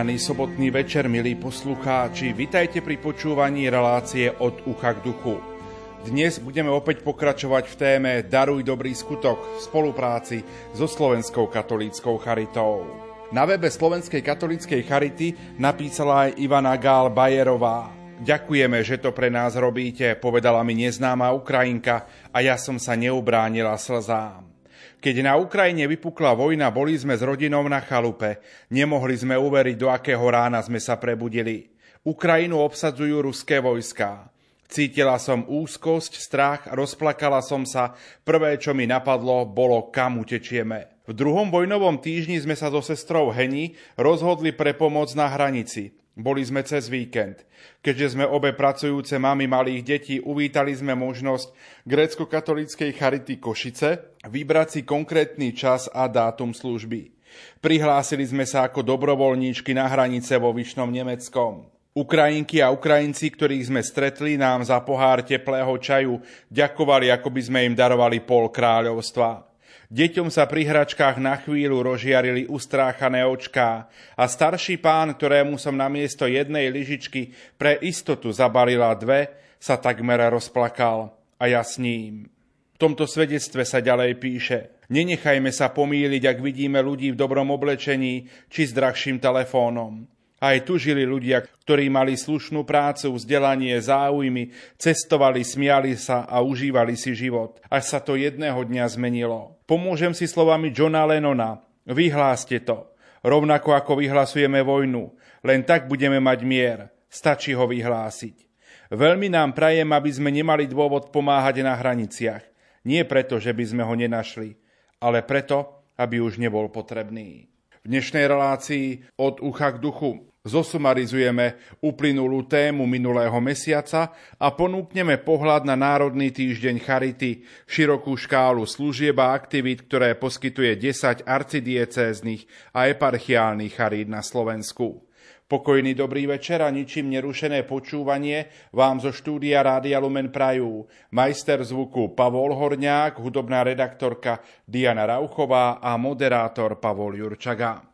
Požehnaný sobotný večer, milí poslucháči. Vitajte pri počúvaní relácie od ucha k duchu. Dnes budeme opäť pokračovať v téme Daruj dobrý skutok v spolupráci so Slovenskou katolíckou charitou. Na webe Slovenskej katolíckej charity napísala aj Ivana Gál Bajerová. Ďakujeme, že to pre nás robíte, povedala mi neznáma Ukrajinka a ja som sa neubránila slzám. Keď na Ukrajine vypukla vojna, boli sme s rodinou na chalupe. Nemohli sme uveriť, do akého rána sme sa prebudili. Ukrajinu obsadzujú ruské vojská. Cítila som úzkosť, strach, rozplakala som sa. Prvé, čo mi napadlo, bolo, kam utečieme. V druhom vojnovom týždni sme sa so sestrou Heni rozhodli pre pomoc na hranici. Boli sme cez víkend. Keďže sme obe pracujúce mamy malých detí, uvítali sme možnosť grécko-katolíckej Charity Košice vybrať si konkrétny čas a dátum služby. Prihlásili sme sa ako dobrovoľníčky na hranice vo Vyšnom Nemeckom. Ukrajinky a Ukrajinci, ktorých sme stretli, nám za pohár teplého čaju ďakovali, ako by sme im darovali pol kráľovstva. Deťom sa pri hračkách na chvíľu rozžiarili ustráchané očká a starší pán, ktorému som na miesto jednej lyžičky pre istotu zabalila dve, sa takmer rozplakal a ja s ním. V tomto svedectve sa ďalej píše Nenechajme sa pomýliť, ak vidíme ľudí v dobrom oblečení či s drahším telefónom. Aj tu žili ľudia, ktorí mali slušnú prácu, vzdelanie, záujmy, cestovali, smiali sa a užívali si život. Až sa to jedného dňa zmenilo. Pomôžem si slovami Johna Lennona. Vyhláste to. Rovnako ako vyhlasujeme vojnu. Len tak budeme mať mier. Stačí ho vyhlásiť. Veľmi nám prajem, aby sme nemali dôvod pomáhať na hraniciach. Nie preto, že by sme ho nenašli, ale preto, aby už nebol potrebný. V dnešnej relácii od ucha k duchu Zosumarizujeme uplynulú tému minulého mesiaca a ponúkneme pohľad na Národný týždeň Charity, širokú škálu služieb a aktivít, ktoré poskytuje 10 arcidiecéznych a eparchiálnych charít na Slovensku. Pokojný dobrý večer a ničím nerušené počúvanie vám zo štúdia Rádia Lumen Prajú. Majster zvuku Pavol Horňák, hudobná redaktorka Diana Rauchová a moderátor Pavol Jurčaga.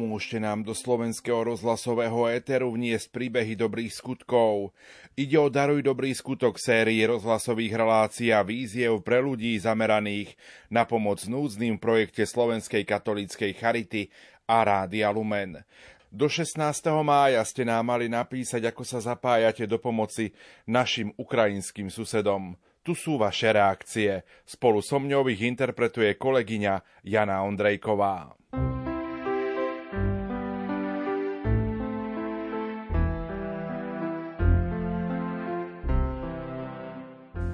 Pomôžte nám do slovenského rozhlasového éteru vniesť príbehy dobrých skutkov. Ide o Daruj dobrý skutok sérii rozhlasových relácií a víziev pre ľudí zameraných na pomoc núdznym projekte Slovenskej katolíckej charity a Rádia Lumen. Do 16. mája ste nám mali napísať, ako sa zapájate do pomoci našim ukrajinským susedom. Tu sú vaše reakcie. Spolu so mňou ich interpretuje kolegyňa Jana Ondrejková.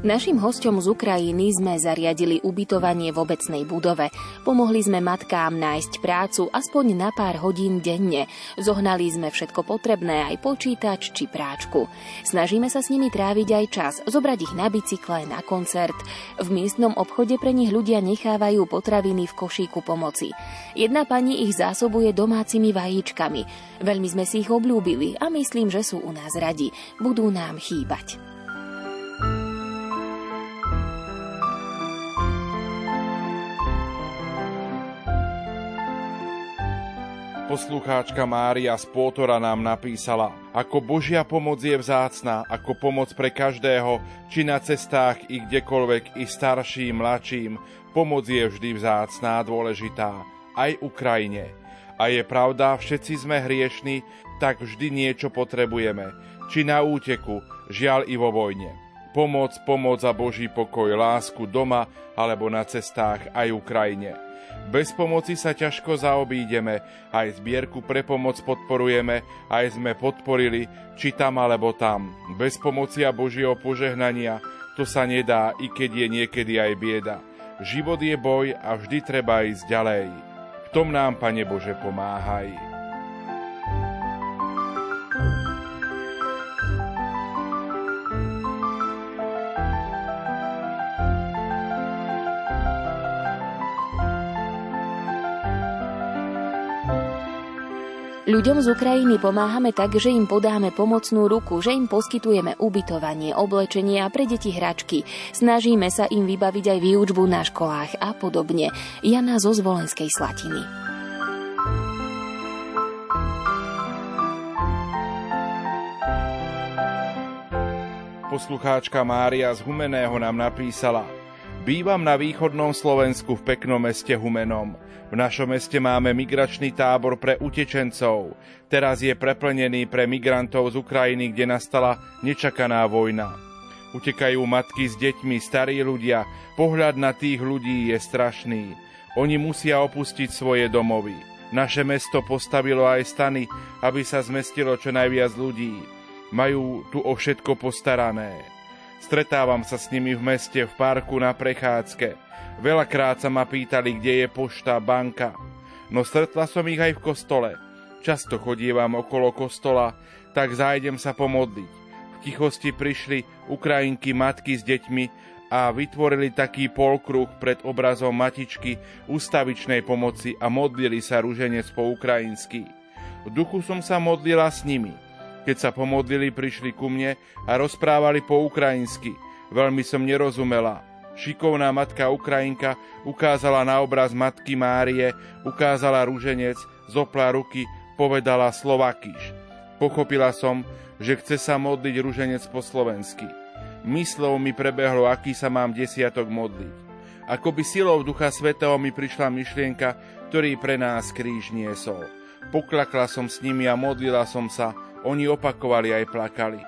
Našim hostom z Ukrajiny sme zariadili ubytovanie v obecnej budove. Pomohli sme matkám nájsť prácu aspoň na pár hodín denne. Zohnali sme všetko potrebné, aj počítač či práčku. Snažíme sa s nimi tráviť aj čas, zobrať ich na bicykle, na koncert. V miestnom obchode pre nich ľudia nechávajú potraviny v košíku pomoci. Jedna pani ich zásobuje domácimi vajíčkami. Veľmi sme si ich obľúbili a myslím, že sú u nás radi. Budú nám chýbať. Poslucháčka Mária z Pótora nám napísala, ako Božia pomoc je vzácná, ako pomoc pre každého, či na cestách i kdekoľvek, i starším, mladším, pomoc je vždy vzácná dôležitá, aj Ukrajine. A je pravda, všetci sme hriešni, tak vždy niečo potrebujeme, či na úteku, žiaľ i vo vojne. Pomoc, pomoc a Boží pokoj, lásku doma alebo na cestách aj Ukrajine. Bez pomoci sa ťažko zaobídeme, aj zbierku pre pomoc podporujeme, aj sme podporili, či tam alebo tam. Bez pomoci a Božieho požehnania to sa nedá, i keď je niekedy aj bieda. Život je boj a vždy treba ísť ďalej. V tom nám, Pane Bože, pomáhaj. Ľuďom z Ukrajiny pomáhame tak, že im podáme pomocnú ruku, že im poskytujeme ubytovanie, oblečenie a pre deti hračky. Snažíme sa im vybaviť aj výučbu na školách a podobne. Jana zo Zvolenskej Slatiny. Poslucháčka Mária z Humeného nám napísala Bývam na východnom Slovensku v peknom meste Humenom. V našom meste máme migračný tábor pre utečencov. Teraz je preplnený pre migrantov z Ukrajiny, kde nastala nečakaná vojna. Utekajú matky s deťmi, starí ľudia. Pohľad na tých ľudí je strašný. Oni musia opustiť svoje domovy. Naše mesto postavilo aj stany, aby sa zmestilo čo najviac ľudí. Majú tu o všetko postarané. Stretávam sa s nimi v meste, v parku na prechádzke. Veľakrát sa ma pýtali, kde je pošta, banka. No stretla som ich aj v kostole. Často chodívam okolo kostola, tak zájdem sa pomodliť. V tichosti prišli Ukrajinky matky s deťmi a vytvorili taký polkruh pred obrazom matičky ustavičnej pomoci a modlili sa ruženec po ukrajinsky. V duchu som sa modlila s nimi. Keď sa pomodlili, prišli ku mne a rozprávali po ukrajinsky. Veľmi som nerozumela, Šikovná matka Ukrajinka ukázala na obraz matky Márie, ukázala rúženec, zopla ruky, povedala Slovakíš. Pochopila som, že chce sa modliť rúženec po slovensky. Myslou mi prebehlo, aký sa mám desiatok modliť. Ako by silou Ducha Svetého mi prišla myšlienka, ktorý pre nás kríž niesol. Poklakla som s nimi a modlila som sa, oni opakovali aj plakali.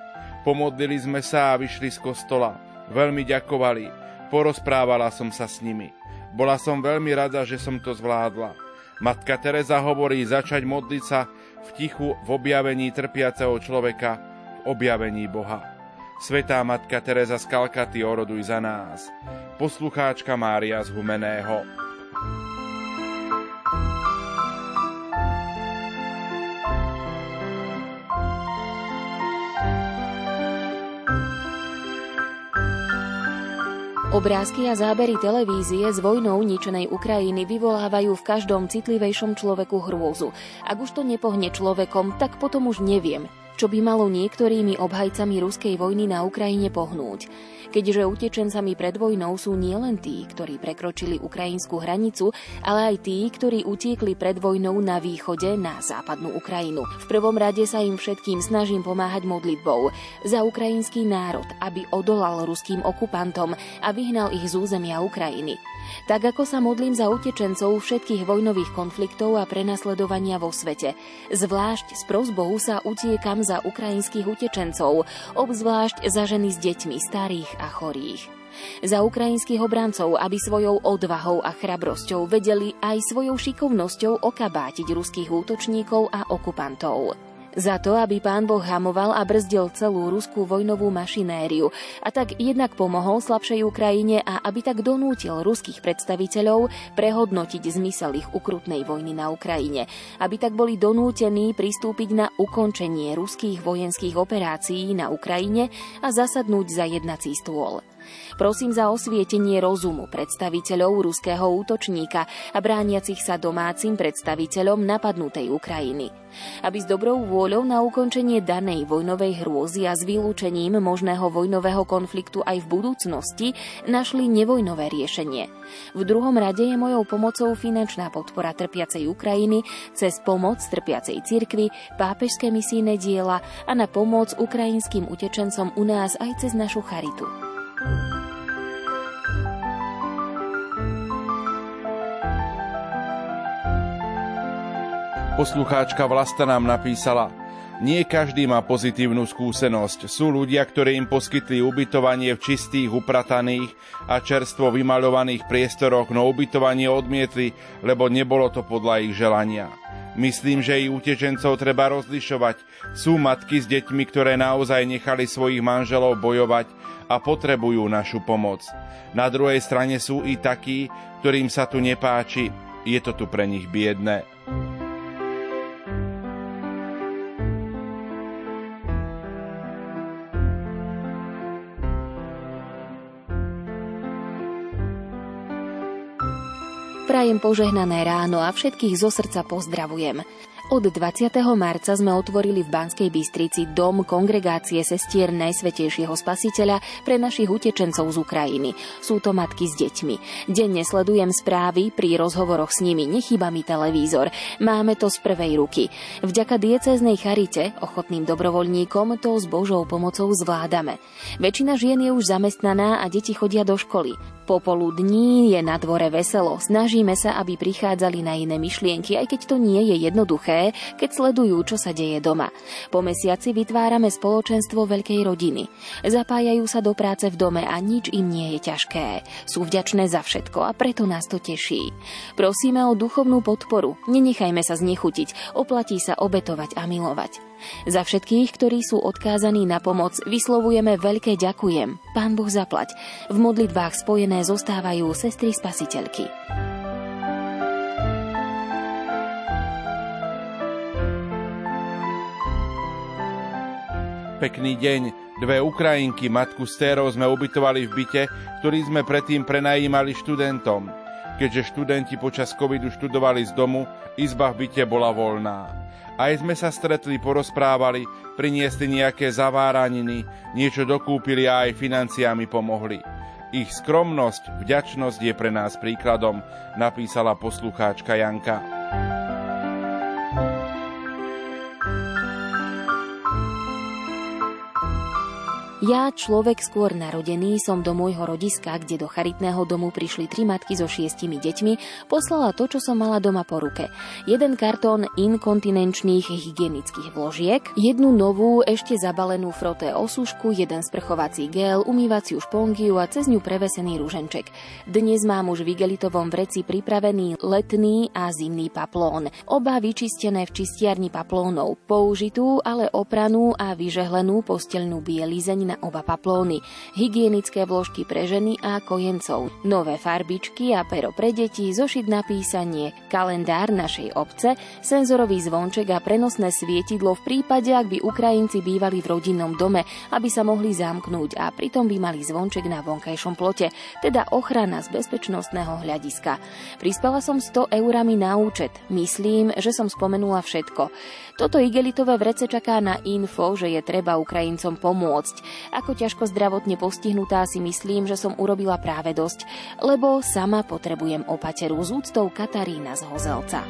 Pomodlili sme sa a vyšli z kostola. Veľmi ďakovali. Porozprávala som sa s nimi. Bola som veľmi rada, že som to zvládla. Matka Teresa hovorí začať modliť sa v tichu v objavení trpiaceho človeka, v objavení Boha. Svetá Matka Teresa z Kalkaty oroduj za nás. Poslucháčka Mária z Humeného. Obrázky a zábery televízie z vojnou ničenej Ukrajiny vyvolávajú v každom citlivejšom človeku hrôzu. Ak už to nepohne človekom, tak potom už neviem, čo by malo niektorými obhajcami ruskej vojny na Ukrajine pohnúť. Keďže utečencami pred vojnou sú nielen tí, ktorí prekročili ukrajinskú hranicu, ale aj tí, ktorí utiekli pred vojnou na východe na západnú Ukrajinu. V prvom rade sa im všetkým snažím pomáhať modlitbou za ukrajinský národ, aby odolal ruským okupantom a vyhnal ich z územia Ukrajiny. Tak ako sa modlím za utečencov všetkých vojnových konfliktov a prenasledovania vo svete. Zvlášť s prozbou sa utiekam za ukrajinských utečencov, obzvlášť za ženy s deťmi, starých a chorých za ukrajinských obrancov, aby svojou odvahou a chrabrosťou vedeli aj svojou šikovnosťou okabátiť ruských útočníkov a okupantov. Za to, aby pán Boh hamoval a brzdil celú ruskú vojnovú mašinériu a tak jednak pomohol slabšej Ukrajine a aby tak donútil ruských predstaviteľov prehodnotiť zmysel ich ukrutnej vojny na Ukrajine, aby tak boli donútení pristúpiť na ukončenie ruských vojenských operácií na Ukrajine a zasadnúť za jednací stôl. Prosím za osvietenie rozumu predstaviteľov ruského útočníka a brániacich sa domácim predstaviteľom napadnutej Ukrajiny. Aby s dobrou vôľou na ukončenie danej vojnovej hrôzy a s vylúčením možného vojnového konfliktu aj v budúcnosti našli nevojnové riešenie. V druhom rade je mojou pomocou finančná podpora trpiacej Ukrajiny cez pomoc trpiacej cirkvi, pápežské misijné diela a na pomoc ukrajinským utečencom u nás aj cez našu charitu. Poslucháčka Vlasta nám napísala Nie každý má pozitívnu skúsenosť. Sú ľudia, ktorí im poskytli ubytovanie v čistých, uprataných a čerstvo vymaľovaných priestoroch, no ubytovanie odmietli, lebo nebolo to podľa ich želania. Myslím, že i utečencov treba rozlišovať. Sú matky s deťmi, ktoré naozaj nechali svojich manželov bojovať a potrebujú našu pomoc. Na druhej strane sú i takí, ktorým sa tu nepáči, je to tu pre nich biedne. Prajem požehnané ráno a všetkých zo srdca pozdravujem. Od 20. marca sme otvorili v Banskej Bystrici dom kongregácie sestier Najsvetejšieho spasiteľa pre našich utečencov z Ukrajiny. Sú to matky s deťmi. Denne sledujem správy, pri rozhovoroch s nimi nechýba mi televízor. Máme to z prvej ruky. Vďaka diecéznej charite, ochotným dobrovoľníkom, to s Božou pomocou zvládame. Väčšina žien je už zamestnaná a deti chodia do školy. Popoludní je na dvore veselo. Snažíme sa, aby prichádzali na iné myšlienky, aj keď to nie je jednoduché, keď sledujú, čo sa deje doma. Po mesiaci vytvárame spoločenstvo veľkej rodiny. Zapájajú sa do práce v dome a nič im nie je ťažké. Sú vďačné za všetko a preto nás to teší. Prosíme o duchovnú podporu. Nenechajme sa znechutiť. Oplatí sa obetovať a milovať. Za všetkých, ktorí sú odkázaní na pomoc, vyslovujeme veľké ďakujem. Pán Boh zaplať. V modlitbách spojené zostávajú sestry spasiteľky. Pekný deň. Dve Ukrajinky, matku s térou sme ubytovali v byte, ktorý sme predtým prenajímali študentom. Keďže študenti počas covidu študovali z domu, izba v byte bola voľná. Aj sme sa stretli, porozprávali, priniesli nejaké zaváraniny, niečo dokúpili a aj financiami pomohli. Ich skromnosť, vďačnosť je pre nás príkladom, napísala poslucháčka Janka. Ja, človek skôr narodený, som do môjho rodiska, kde do charitného domu prišli tri matky so šiestimi deťmi, poslala to, čo som mala doma po ruke. Jeden kartón inkontinenčných hygienických vložiek, jednu novú, ešte zabalenú froté osušku, jeden sprchovací gel, umývaciu špongiu a cez ňu prevesený rúženček. Dnes mám už v igelitovom vreci pripravený letný a zimný paplón. Oba vyčistené v čistiarni paplónov, použitú, ale opranú a vyžehlenú postelnú bielizeň na oba paplóny, hygienické vložky pre ženy a kojencov, nové farbičky a pero pre deti, zošit na písanie, kalendár našej obce, senzorový zvonček a prenosné svietidlo v prípade, ak by Ukrajinci bývali v rodinnom dome, aby sa mohli zamknúť a pritom by mali zvonček na vonkajšom plote, teda ochrana z bezpečnostného hľadiska. Prispela som 100 eurami na účet. Myslím, že som spomenula všetko. Toto igelitové vrece čaká na info, že je treba Ukrajincom pomôcť. Ako ťažko zdravotne postihnutá si myslím, že som urobila práve dosť, lebo sama potrebujem opateru s úctou Katarína z Hozelca.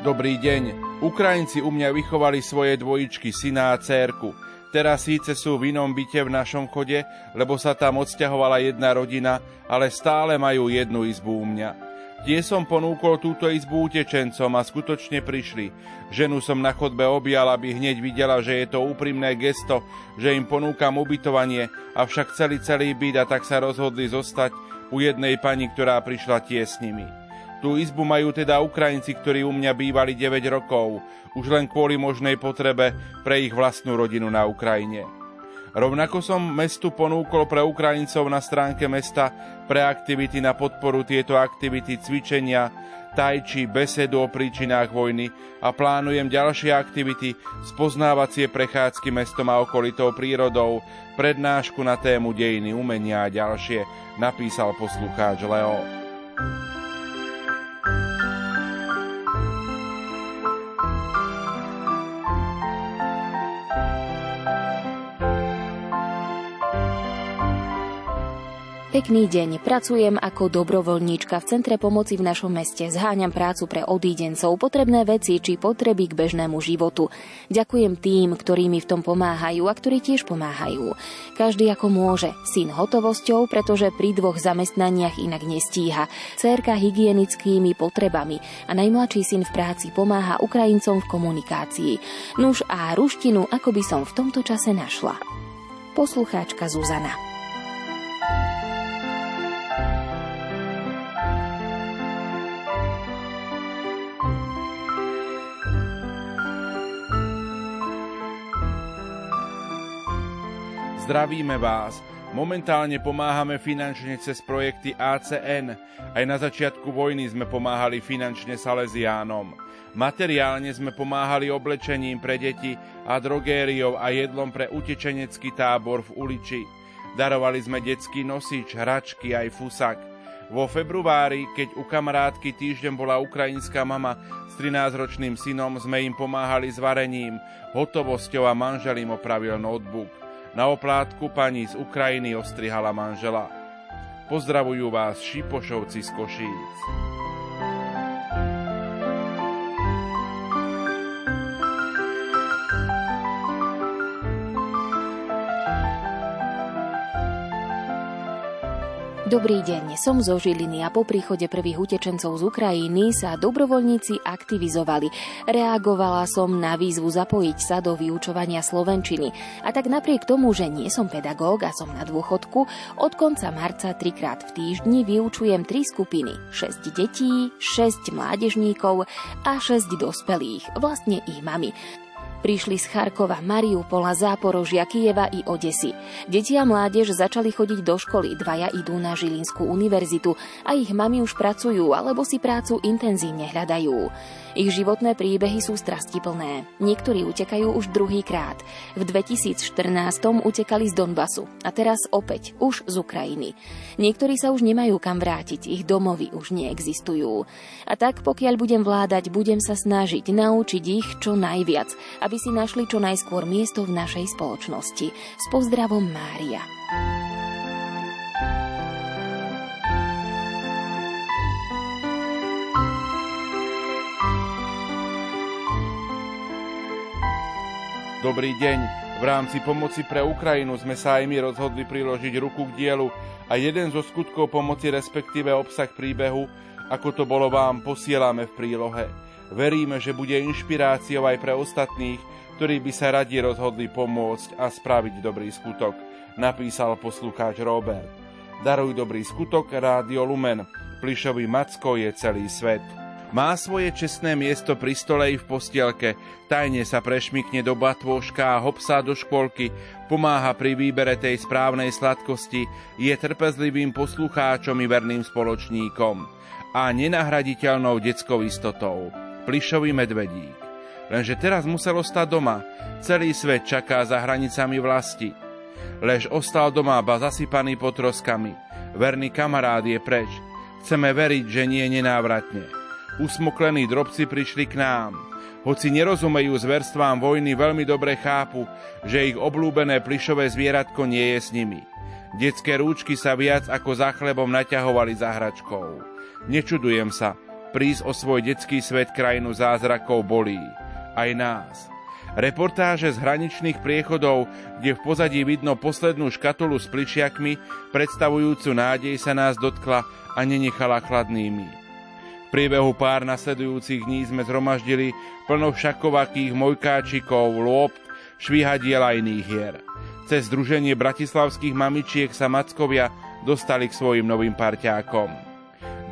Dobrý deň. Ukrajinci u mňa vychovali svoje dvojičky, syna a cérku. Teraz síce sú v inom byte v našom chode, lebo sa tam odsťahovala jedna rodina, ale stále majú jednu izbu u mňa. Tie som ponúkol túto izbu utečencom a skutočne prišli. Ženu som na chodbe objal, aby hneď videla, že je to úprimné gesto, že im ponúkam ubytovanie, avšak celý celý byt a tak sa rozhodli zostať u jednej pani, ktorá prišla tie s nimi. Tú izbu majú teda Ukrajinci, ktorí u mňa bývali 9 rokov, už len kvôli možnej potrebe pre ich vlastnú rodinu na Ukrajine. Rovnako som mestu ponúkol pre Ukrajincov na stránke mesta pre aktivity na podporu tieto aktivity cvičenia, tajči, besedu o príčinách vojny a plánujem ďalšie aktivity, spoznávacie prechádzky mestom a okolitou prírodou, prednášku na tému dejiny umenia a ďalšie, napísal poslucháč Leo. Pekný deň, pracujem ako dobrovoľníčka v Centre pomoci v našom meste. Zháňam prácu pre odídencov, potrebné veci či potreby k bežnému životu. Ďakujem tým, ktorí mi v tom pomáhajú a ktorí tiež pomáhajú. Každý ako môže. Syn hotovosťou, pretože pri dvoch zamestnaniach inak nestíha. Cérka hygienickými potrebami a najmladší syn v práci pomáha Ukrajincom v komunikácii. Nuž a ruštinu, ako by som v tomto čase našla. Poslucháčka Zuzana. Zdravíme vás. Momentálne pomáhame finančne cez projekty ACN. Aj na začiatku vojny sme pomáhali finančne Salesiánom. Materiálne sme pomáhali oblečením pre deti a drogériou a jedlom pre utečenecký tábor v uliči. Darovali sme detský nosič, hračky aj fusak. Vo februári, keď u kamarátky týždeň bola ukrajinská mama s 13-ročným synom, sme im pomáhali s varením, hotovosťou a manžel im opravil notebook. Na oplátku pani z Ukrajiny ostrihala manžela. Pozdravujú vás Šipošovci z Košíc. Dobrý deň, som zo Žiliny a po príchode prvých utečencov z Ukrajiny sa dobrovoľníci aktivizovali. Reagovala som na výzvu zapojiť sa do vyučovania slovenčiny. A tak napriek tomu, že nie som pedagóg a som na dôchodku, od konca marca trikrát v týždni vyučujem tri skupiny. 6 detí, 6 mládežníkov a 6 dospelých, vlastne ich mami. Prišli z Charkova, Mariupola, Záporožia, Kieva i Odesy. Deti a mládež začali chodiť do školy, dvaja idú na Žilinskú univerzitu a ich mami už pracujú alebo si prácu intenzívne hľadajú. Ich životné príbehy sú strastiplné. Niektorí utekajú už druhýkrát. V 2014 utekali z Donbasu a teraz opäť už z Ukrajiny. Niektorí sa už nemajú kam vrátiť, ich domovy už neexistujú. A tak pokiaľ budem vládať, budem sa snažiť naučiť ich čo najviac, aby si našli čo najskôr miesto v našej spoločnosti. S pozdravom Mária. Dobrý deň. V rámci pomoci pre Ukrajinu sme sa aj my rozhodli priložiť ruku k dielu a jeden zo skutkov pomoci, respektíve obsah príbehu, ako to bolo vám, posielame v prílohe. Veríme, že bude inšpiráciou aj pre ostatných, ktorí by sa radi rozhodli pomôcť a spraviť dobrý skutok, napísal poslucháč Robert. Daruj dobrý skutok, Rádio Lumen. Plišový Macko je celý svet. Má svoje čestné miesto pri stole i v postielke, tajne sa prešmikne do batôžka a hopsá do školky, pomáha pri výbere tej správnej sladkosti, je trpezlivým poslucháčom i verným spoločníkom a nenahraditeľnou detskou istotou. Plišový medvedík. Lenže teraz musel ostať doma. Celý svet čaká za hranicami vlasti. Lež ostal doma ba zasypaný potroskami. Verný kamarád je preč. Chceme veriť, že nie nenávratne. Usmoklení drobci prišli k nám. Hoci nerozumejú zverstvám vojny, veľmi dobre chápu, že ich oblúbené plišové zvieratko nie je s nimi. Detské rúčky sa viac ako za chlebom naťahovali za hračkou. Nečudujem sa, prísť o svoj detský svet krajinu zázrakov bolí. Aj nás. Reportáže z hraničných priechodov, kde v pozadí vidno poslednú škatulu s pličiakmi, predstavujúcu nádej sa nás dotkla a nenechala chladnými. Priebehu pár nasledujúcich dní sme zhromaždili plno všakovakých mojkáčikov, lôb, švíhadiel a iných hier. Cez Združenie bratislavských mamičiek sa mackovia dostali k svojim novým parťákom.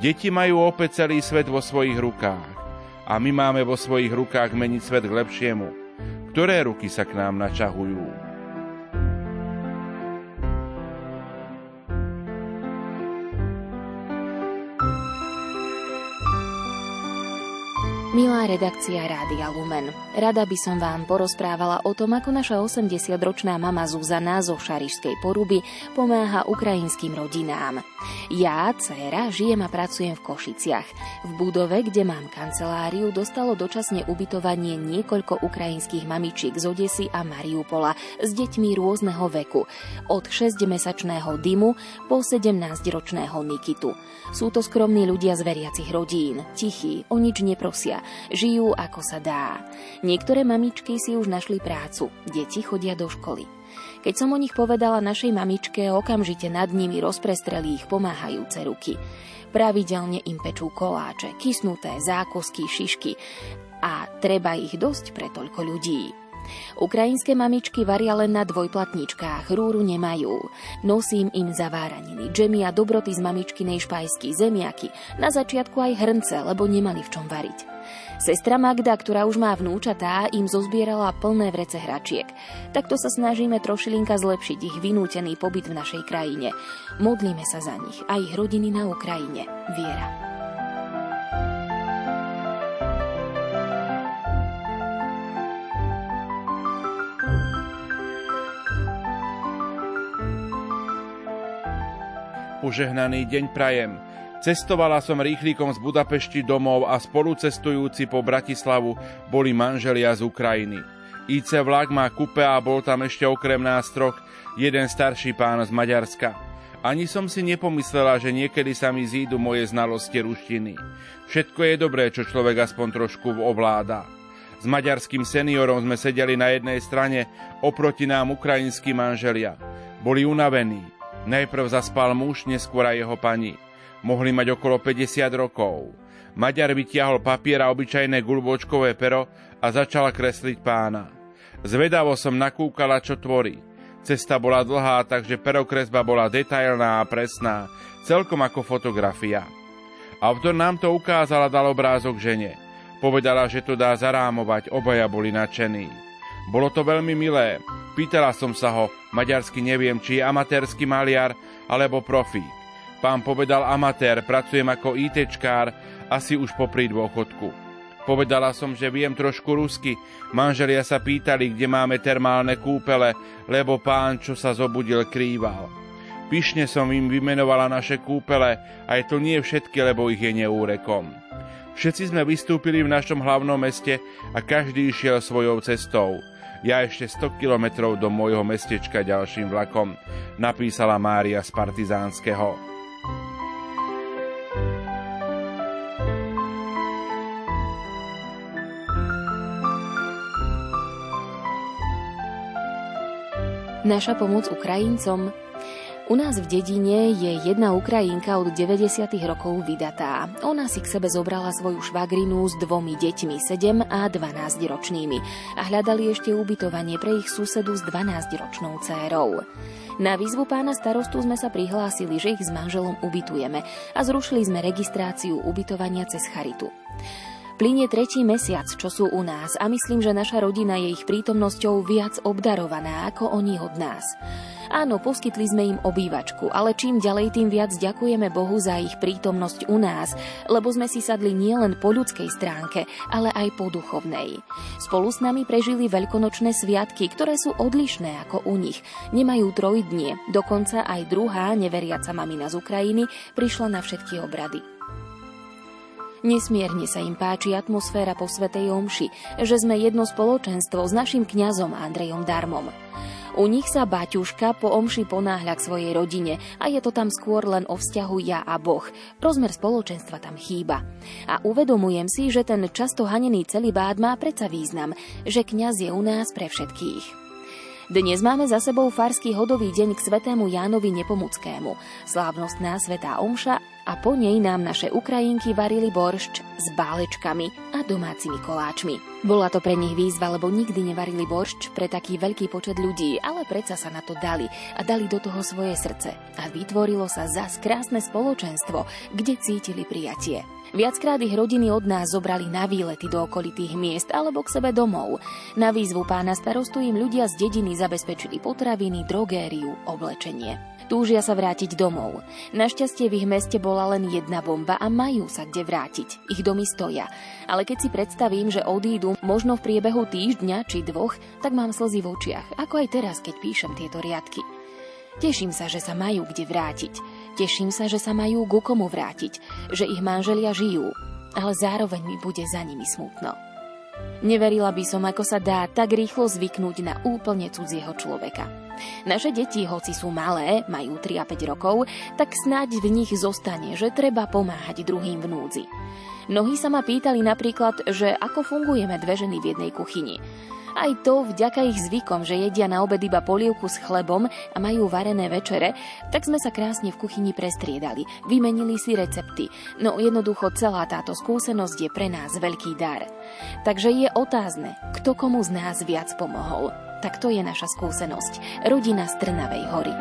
Deti majú opäť celý svet vo svojich rukách a my máme vo svojich rukách meniť svet k lepšiemu. Ktoré ruky sa k nám načahujú? Milá redakcia Rádia Lumen, rada by som vám porozprávala o tom, ako naša 80-ročná mama Zuzana zo Šarišskej poruby pomáha ukrajinským rodinám. Ja, dcéra, žijem a pracujem v Košiciach. V budove, kde mám kanceláriu, dostalo dočasne ubytovanie niekoľko ukrajinských mamičiek z Odesy a Mariupola s deťmi rôzneho veku, od 6-mesačného Dymu po 17-ročného Nikitu. Sú to skromní ľudia z veriacich rodín, tichí, o nič neprosia Žijú ako sa dá. Niektoré mamičky si už našli prácu, deti chodia do školy. Keď som o nich povedala našej mamičke, okamžite nad nimi rozprestreli ich pomáhajúce ruky. Pravidelne im pečú koláče, kysnuté zákusky, šišky a treba ich dosť pre toľko ľudí. Ukrajinské mamičky varia len na dvojplatničkách, rúru nemajú. Nosím im zaváraniny, džemy a dobroty z mamičkinej špajsky, zemiaky, na začiatku aj hrnce, lebo nemali v čom variť. Sestra Magda, ktorá už má vnúčatá, im zozbierala plné vrece hračiek. Takto sa snažíme trošilinka zlepšiť ich vynútený pobyt v našej krajine. Modlíme sa za nich a ich rodiny na Ukrajine. Viera. Požehnaný deň prajem. Cestovala som rýchlikom z Budapešti domov a spolucestujúci po Bratislavu boli manželia z Ukrajiny. IC vlak má kupe a bol tam ešte okrem nás troch jeden starší pán z Maďarska. Ani som si nepomyslela, že niekedy sa mi zídu moje znalosti ruštiny. Všetko je dobré, čo človek aspoň trošku ovláda. S maďarským seniorom sme sedeli na jednej strane, oproti nám ukrajinskí manželia. Boli unavení. Najprv zaspal muž, neskôr aj jeho pani. Mohli mať okolo 50 rokov. Maďar vytiahol papier a obyčajné gulbočkové pero a začal kresliť pána. Zvedavo som nakúkala, čo tvorí. Cesta bola dlhá, takže perokresba bola detailná a presná, celkom ako fotografia. Autor nám to ukázala dal obrázok žene. Povedala, že to dá zarámovať, obaja boli nadšení. Bolo to veľmi milé. Pýtala som sa ho, maďarsky neviem, či je amatérsky maliar alebo profík. Pán povedal amatér, pracujem ako ITčkár, asi už popri dôchodku. Povedala som, že viem trošku rusky. Manželia sa pýtali, kde máme termálne kúpele, lebo pán, čo sa zobudil, krýval. Pyšne som im vymenovala naše kúpele, aj to nie všetky, lebo ich je neúrekom. Všetci sme vystúpili v našom hlavnom meste a každý išiel svojou cestou. Ja ešte 100 kilometrov do môjho mestečka ďalším vlakom, napísala Mária z Partizánskeho. Naša pomoc Ukrajincom u nás v dedine je jedna Ukrajinka od 90. rokov vydatá. Ona si k sebe zobrala svoju švagrinu s dvomi deťmi, 7 a 12 ročnými a hľadali ešte ubytovanie pre ich susedu s 12 ročnou dcérou. Na výzvu pána starostu sme sa prihlásili, že ich s manželom ubytujeme a zrušili sme registráciu ubytovania cez Charitu. Plinie tretí mesiac, čo sú u nás a myslím, že naša rodina je ich prítomnosťou viac obdarovaná ako oni od nás. Áno, poskytli sme im obývačku, ale čím ďalej, tým viac ďakujeme Bohu za ich prítomnosť u nás, lebo sme si sadli nielen po ľudskej stránke, ale aj po duchovnej. Spolu s nami prežili veľkonočné sviatky, ktoré sú odlišné ako u nich. Nemajú trojdnie, dokonca aj druhá neveriaca mamina z Ukrajiny prišla na všetky obrady. Nesmierne sa im páči atmosféra po Svetej Omši, že sme jedno spoločenstvo s našim kňazom Andrejom Darmom. U nich sa Baťuška po omši ponáhľa k svojej rodine a je to tam skôr len o vzťahu ja a Boh. Rozmer spoločenstva tam chýba. A uvedomujem si, že ten často hanený celibát má predsa význam, že kňaz je u nás pre všetkých. Dnes máme za sebou farský hodový deň k svetému Jánovi Nepomuckému, slávnostná svetá omša a po nej nám naše Ukrajinky varili boršč s bálečkami a domácimi koláčmi. Bola to pre nich výzva, lebo nikdy nevarili boršč pre taký veľký počet ľudí, ale predsa sa na to dali a dali do toho svoje srdce. A vytvorilo sa zas krásne spoločenstvo, kde cítili prijatie. Viackrát ich rodiny od nás zobrali na výlety do okolitých miest alebo k sebe domov. Na výzvu pána starostu im ľudia z dediny zabezpečili potraviny, drogériu, oblečenie. Túžia sa vrátiť domov. Našťastie v ich meste bola len jedna bomba a majú sa kde vrátiť. Ich domy stoja. Ale keď si predstavím, že odídu možno v priebehu týždňa či dvoch, tak mám slzy v očiach, ako aj teraz, keď píšem tieto riadky. Teším sa, že sa majú kde vrátiť. Teším sa, že sa majú ku komu vrátiť, že ich manželia žijú, ale zároveň mi bude za nimi smutno. Neverila by som, ako sa dá tak rýchlo zvyknúť na úplne cudzieho človeka. Naše deti, hoci sú malé, majú 3 a 5 rokov, tak snáď v nich zostane, že treba pomáhať druhým v núdzi. Mnohí sa ma pýtali napríklad, že ako fungujeme dve ženy v jednej kuchyni. Aj to vďaka ich zvykom, že jedia na obed iba polievku s chlebom a majú varené večere, tak sme sa krásne v kuchyni prestriedali, vymenili si recepty. No jednoducho celá táto skúsenosť je pre nás veľký dar. Takže je otázne, kto komu z nás viac pomohol. Tak to je naša skúsenosť. Rodina z Trnavej hory.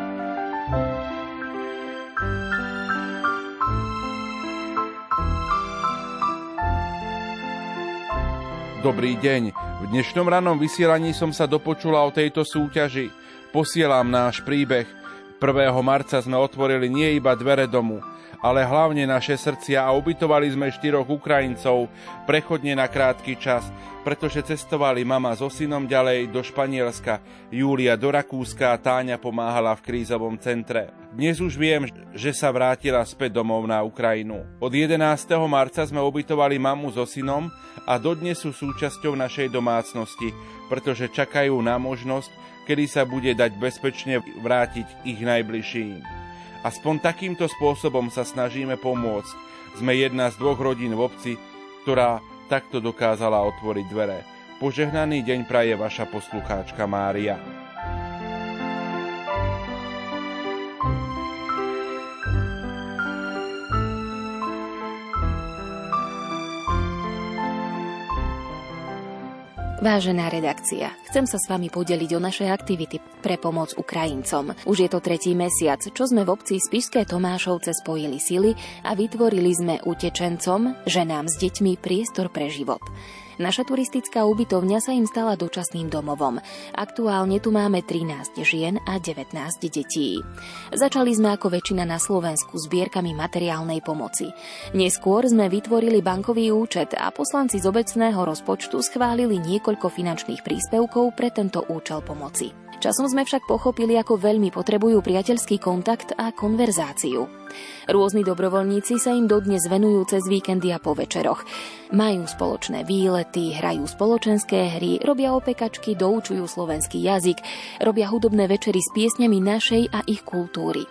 Dobrý deň. V dnešnom ranom vysielaní som sa dopočula o tejto súťaži. Posielam náš príbeh. 1. marca sme otvorili nie iba dvere domu, ale hlavne naše srdcia a ubytovali sme štyroch Ukrajincov prechodne na krátky čas, pretože cestovali mama so synom ďalej do Španielska, Júlia do Rakúska a Táňa pomáhala v krízovom centre. Dnes už viem, že sa vrátila späť domov na Ukrajinu. Od 11. marca sme ubytovali mamu so synom a dodnes sú súčasťou našej domácnosti, pretože čakajú na možnosť, kedy sa bude dať bezpečne vrátiť ich najbližším. Aspoň takýmto spôsobom sa snažíme pomôcť. Sme jedna z dvoch rodín v obci, ktorá takto dokázala otvoriť dvere. Požehnaný deň praje vaša poslucháčka Mária. Vážená redakcia, chcem sa s vami podeliť o naše aktivity pre pomoc Ukrajincom. Už je to tretí mesiac, čo sme v obci Spišské Tomášovce spojili sily a vytvorili sme utečencom, ženám s deťmi priestor pre život. Naša turistická ubytovňa sa im stala dočasným domovom. Aktuálne tu máme 13 žien a 19 detí. Začali sme ako väčšina na Slovensku zbierkami materiálnej pomoci. Neskôr sme vytvorili bankový účet a poslanci z obecného rozpočtu schválili niekoľko finančných príspevkov pre tento účel pomoci. Časom sme však pochopili, ako veľmi potrebujú priateľský kontakt a konverzáciu. Rôzni dobrovoľníci sa im dodnes venujú cez víkendy a po večeroch. Majú spoločné výlety, hrajú spoločenské hry, robia opekačky, doučujú slovenský jazyk, robia hudobné večery s piesňami našej a ich kultúry.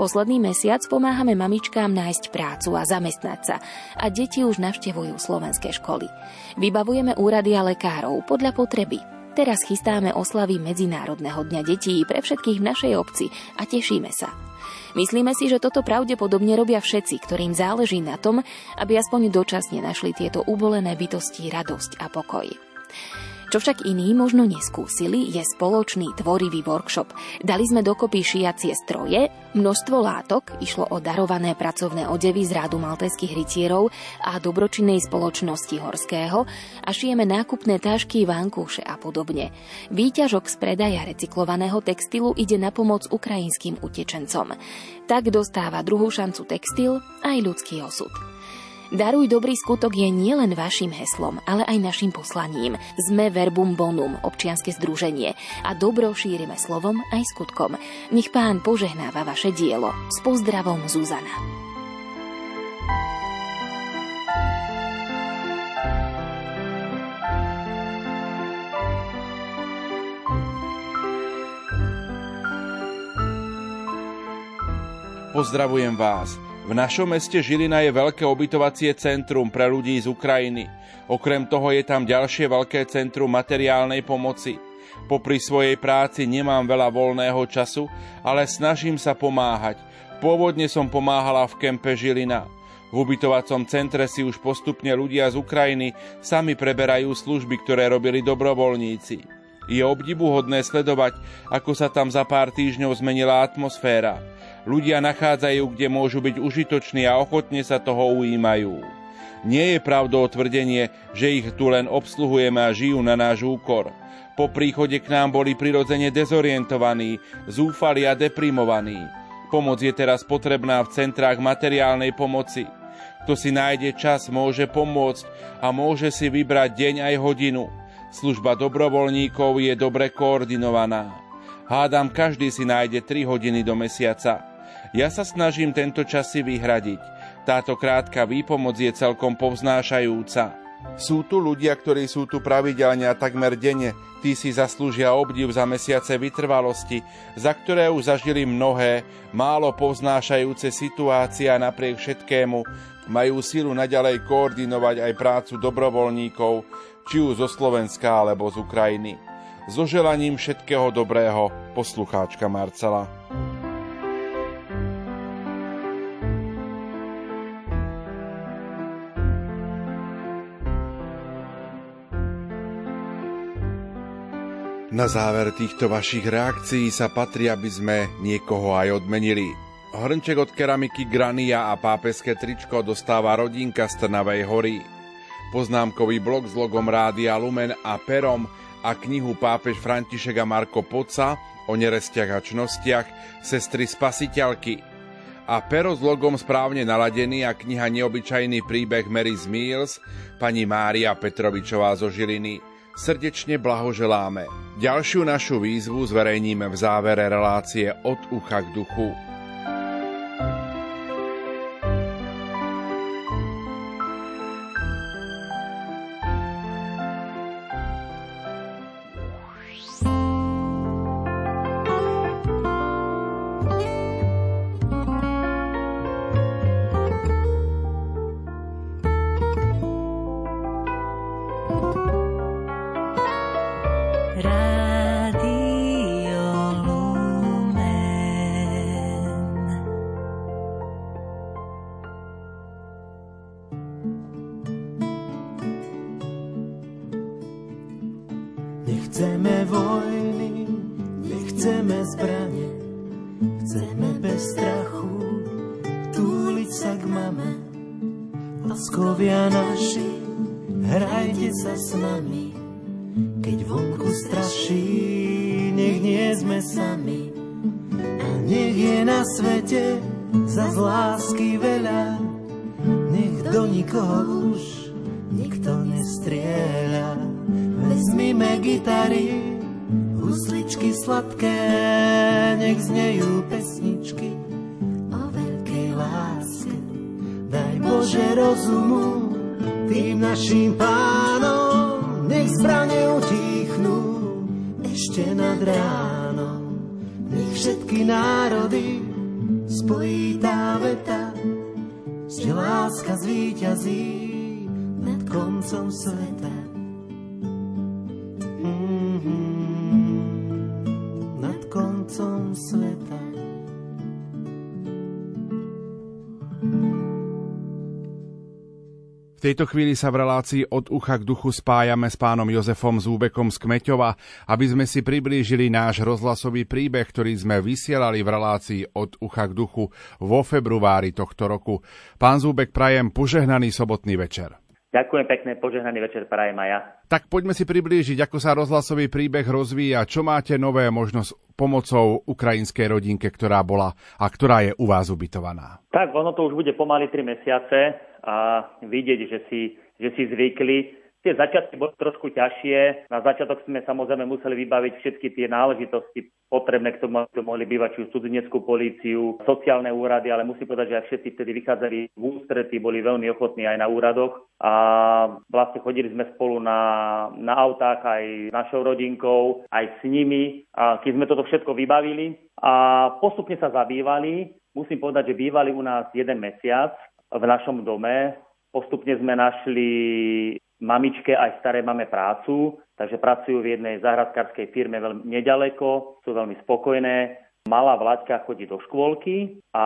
Posledný mesiac pomáhame mamičkám nájsť prácu a zamestnať sa a deti už navštevujú slovenské školy. Vybavujeme úrady a lekárov podľa potreby. Teraz chystáme oslavy Medzinárodného dňa detí pre všetkých v našej obci a tešíme sa. Myslíme si, že toto pravdepodobne robia všetci, ktorým záleží na tom, aby aspoň dočasne našli tieto ubolené bytosti radosť a pokoj. Čo však iní možno neskúsili, je spoločný tvorivý workshop. Dali sme dokopy šiacie stroje, množstvo látok, išlo o darované pracovné odevy z rádu malteských rytierov a dobročinnej spoločnosti Horského a šijeme nákupné tášky, vankúše a podobne. Výťažok z predaja recyklovaného textilu ide na pomoc ukrajinským utečencom. Tak dostáva druhú šancu textil aj ľudský osud. Daruj dobrý skutok je nielen vašim heslom, ale aj našim poslaním. Sme Verbum Bonum, občianske združenie a dobro šírime slovom aj skutkom. Nech pán požehnáva vaše dielo. S pozdravom Zuzana. Pozdravujem vás. V našom meste Žilina je veľké ubytovacie centrum pre ľudí z Ukrajiny. Okrem toho je tam ďalšie veľké centrum materiálnej pomoci. Popri svojej práci nemám veľa voľného času, ale snažím sa pomáhať. Pôvodne som pomáhala v kempe Žilina. V ubytovacom centre si už postupne ľudia z Ukrajiny sami preberajú služby, ktoré robili dobrovoľníci. Je obdivuhodné sledovať, ako sa tam za pár týždňov zmenila atmosféra. Ľudia nachádzajú, kde môžu byť užitoční a ochotne sa toho ujímajú. Nie je pravdou tvrdenie, že ich tu len obsluhujeme a žijú na náš úkor. Po príchode k nám boli prirodzene dezorientovaní, zúfali a deprimovaní. Pomoc je teraz potrebná v centrách materiálnej pomoci. Kto si nájde čas, môže pomôcť a môže si vybrať deň aj hodinu. Služba dobrovoľníkov je dobre koordinovaná. Hádam, každý si nájde 3 hodiny do mesiaca. Ja sa snažím tento čas si vyhradiť. Táto krátka výpomoc je celkom povznášajúca. Sú tu ľudia, ktorí sú tu pravidelne a takmer denne. Tí si zaslúžia obdiv za mesiace vytrvalosti, za ktoré už zažili mnohé, málo povznášajúce situácie a napriek všetkému majú silu naďalej koordinovať aj prácu dobrovoľníkov, či už zo Slovenska alebo z Ukrajiny. So želaním všetkého dobrého, poslucháčka Marcela. Na záver týchto vašich reakcií sa patrí, aby sme niekoho aj odmenili. Hrnček od keramiky Grania a pápeské tričko dostáva rodinka z Trnavej hory. Poznámkový blok s logom Rádia Lumen a perom a knihu Pápež František a Marko Poca o nerestiach a čnostiach sestry Spasiteľky. A pero s logom správne naladený a kniha Neobyčajný príbeh Mary Mills pani Mária Petrovičová zo Žiliny. Srdečne blahoželáme. Ďalšiu našu výzvu zverejníme v závere relácie od ucha k duchu. Tejto chvíli sa v relácii od ucha k duchu spájame s pánom Jozefom Zúbekom z Kmeťova, aby sme si priblížili náš rozhlasový príbeh, ktorý sme vysielali v relácii od ucha k duchu vo februári tohto roku. Pán Zúbek, prajem požehnaný sobotný večer. Ďakujem pekne, požehnaný večer prajem aj ja. Tak poďme si priblížiť, ako sa rozhlasový príbeh rozvíja, čo máte nové možnosť pomocou ukrajinskej rodinke, ktorá bola a ktorá je u vás ubytovaná. Tak, ono to už bude pomaly 3 mesiace a vidieť, že si, že si zvykli. Tie začiatky boli trošku ťažšie. Na začiatok sme samozrejme museli vybaviť všetky tie náležitosti potrebné k tomu, aby mohli bývať či studeneckú políciu, sociálne úrady, ale musím povedať, že aj všetci vtedy vychádzali v ústrety, boli veľmi ochotní aj na úradoch a vlastne chodili sme spolu na, na autách aj s našou rodinkou, aj s nimi, a keď sme toto všetko vybavili a postupne sa zabývali, musím povedať, že bývali u nás jeden mesiac v našom dome. Postupne sme našli mamičke aj staré máme prácu, takže pracujú v jednej záhradkárskej firme veľmi nedaleko, sú veľmi spokojné. Malá Vlaďka chodí do škôlky a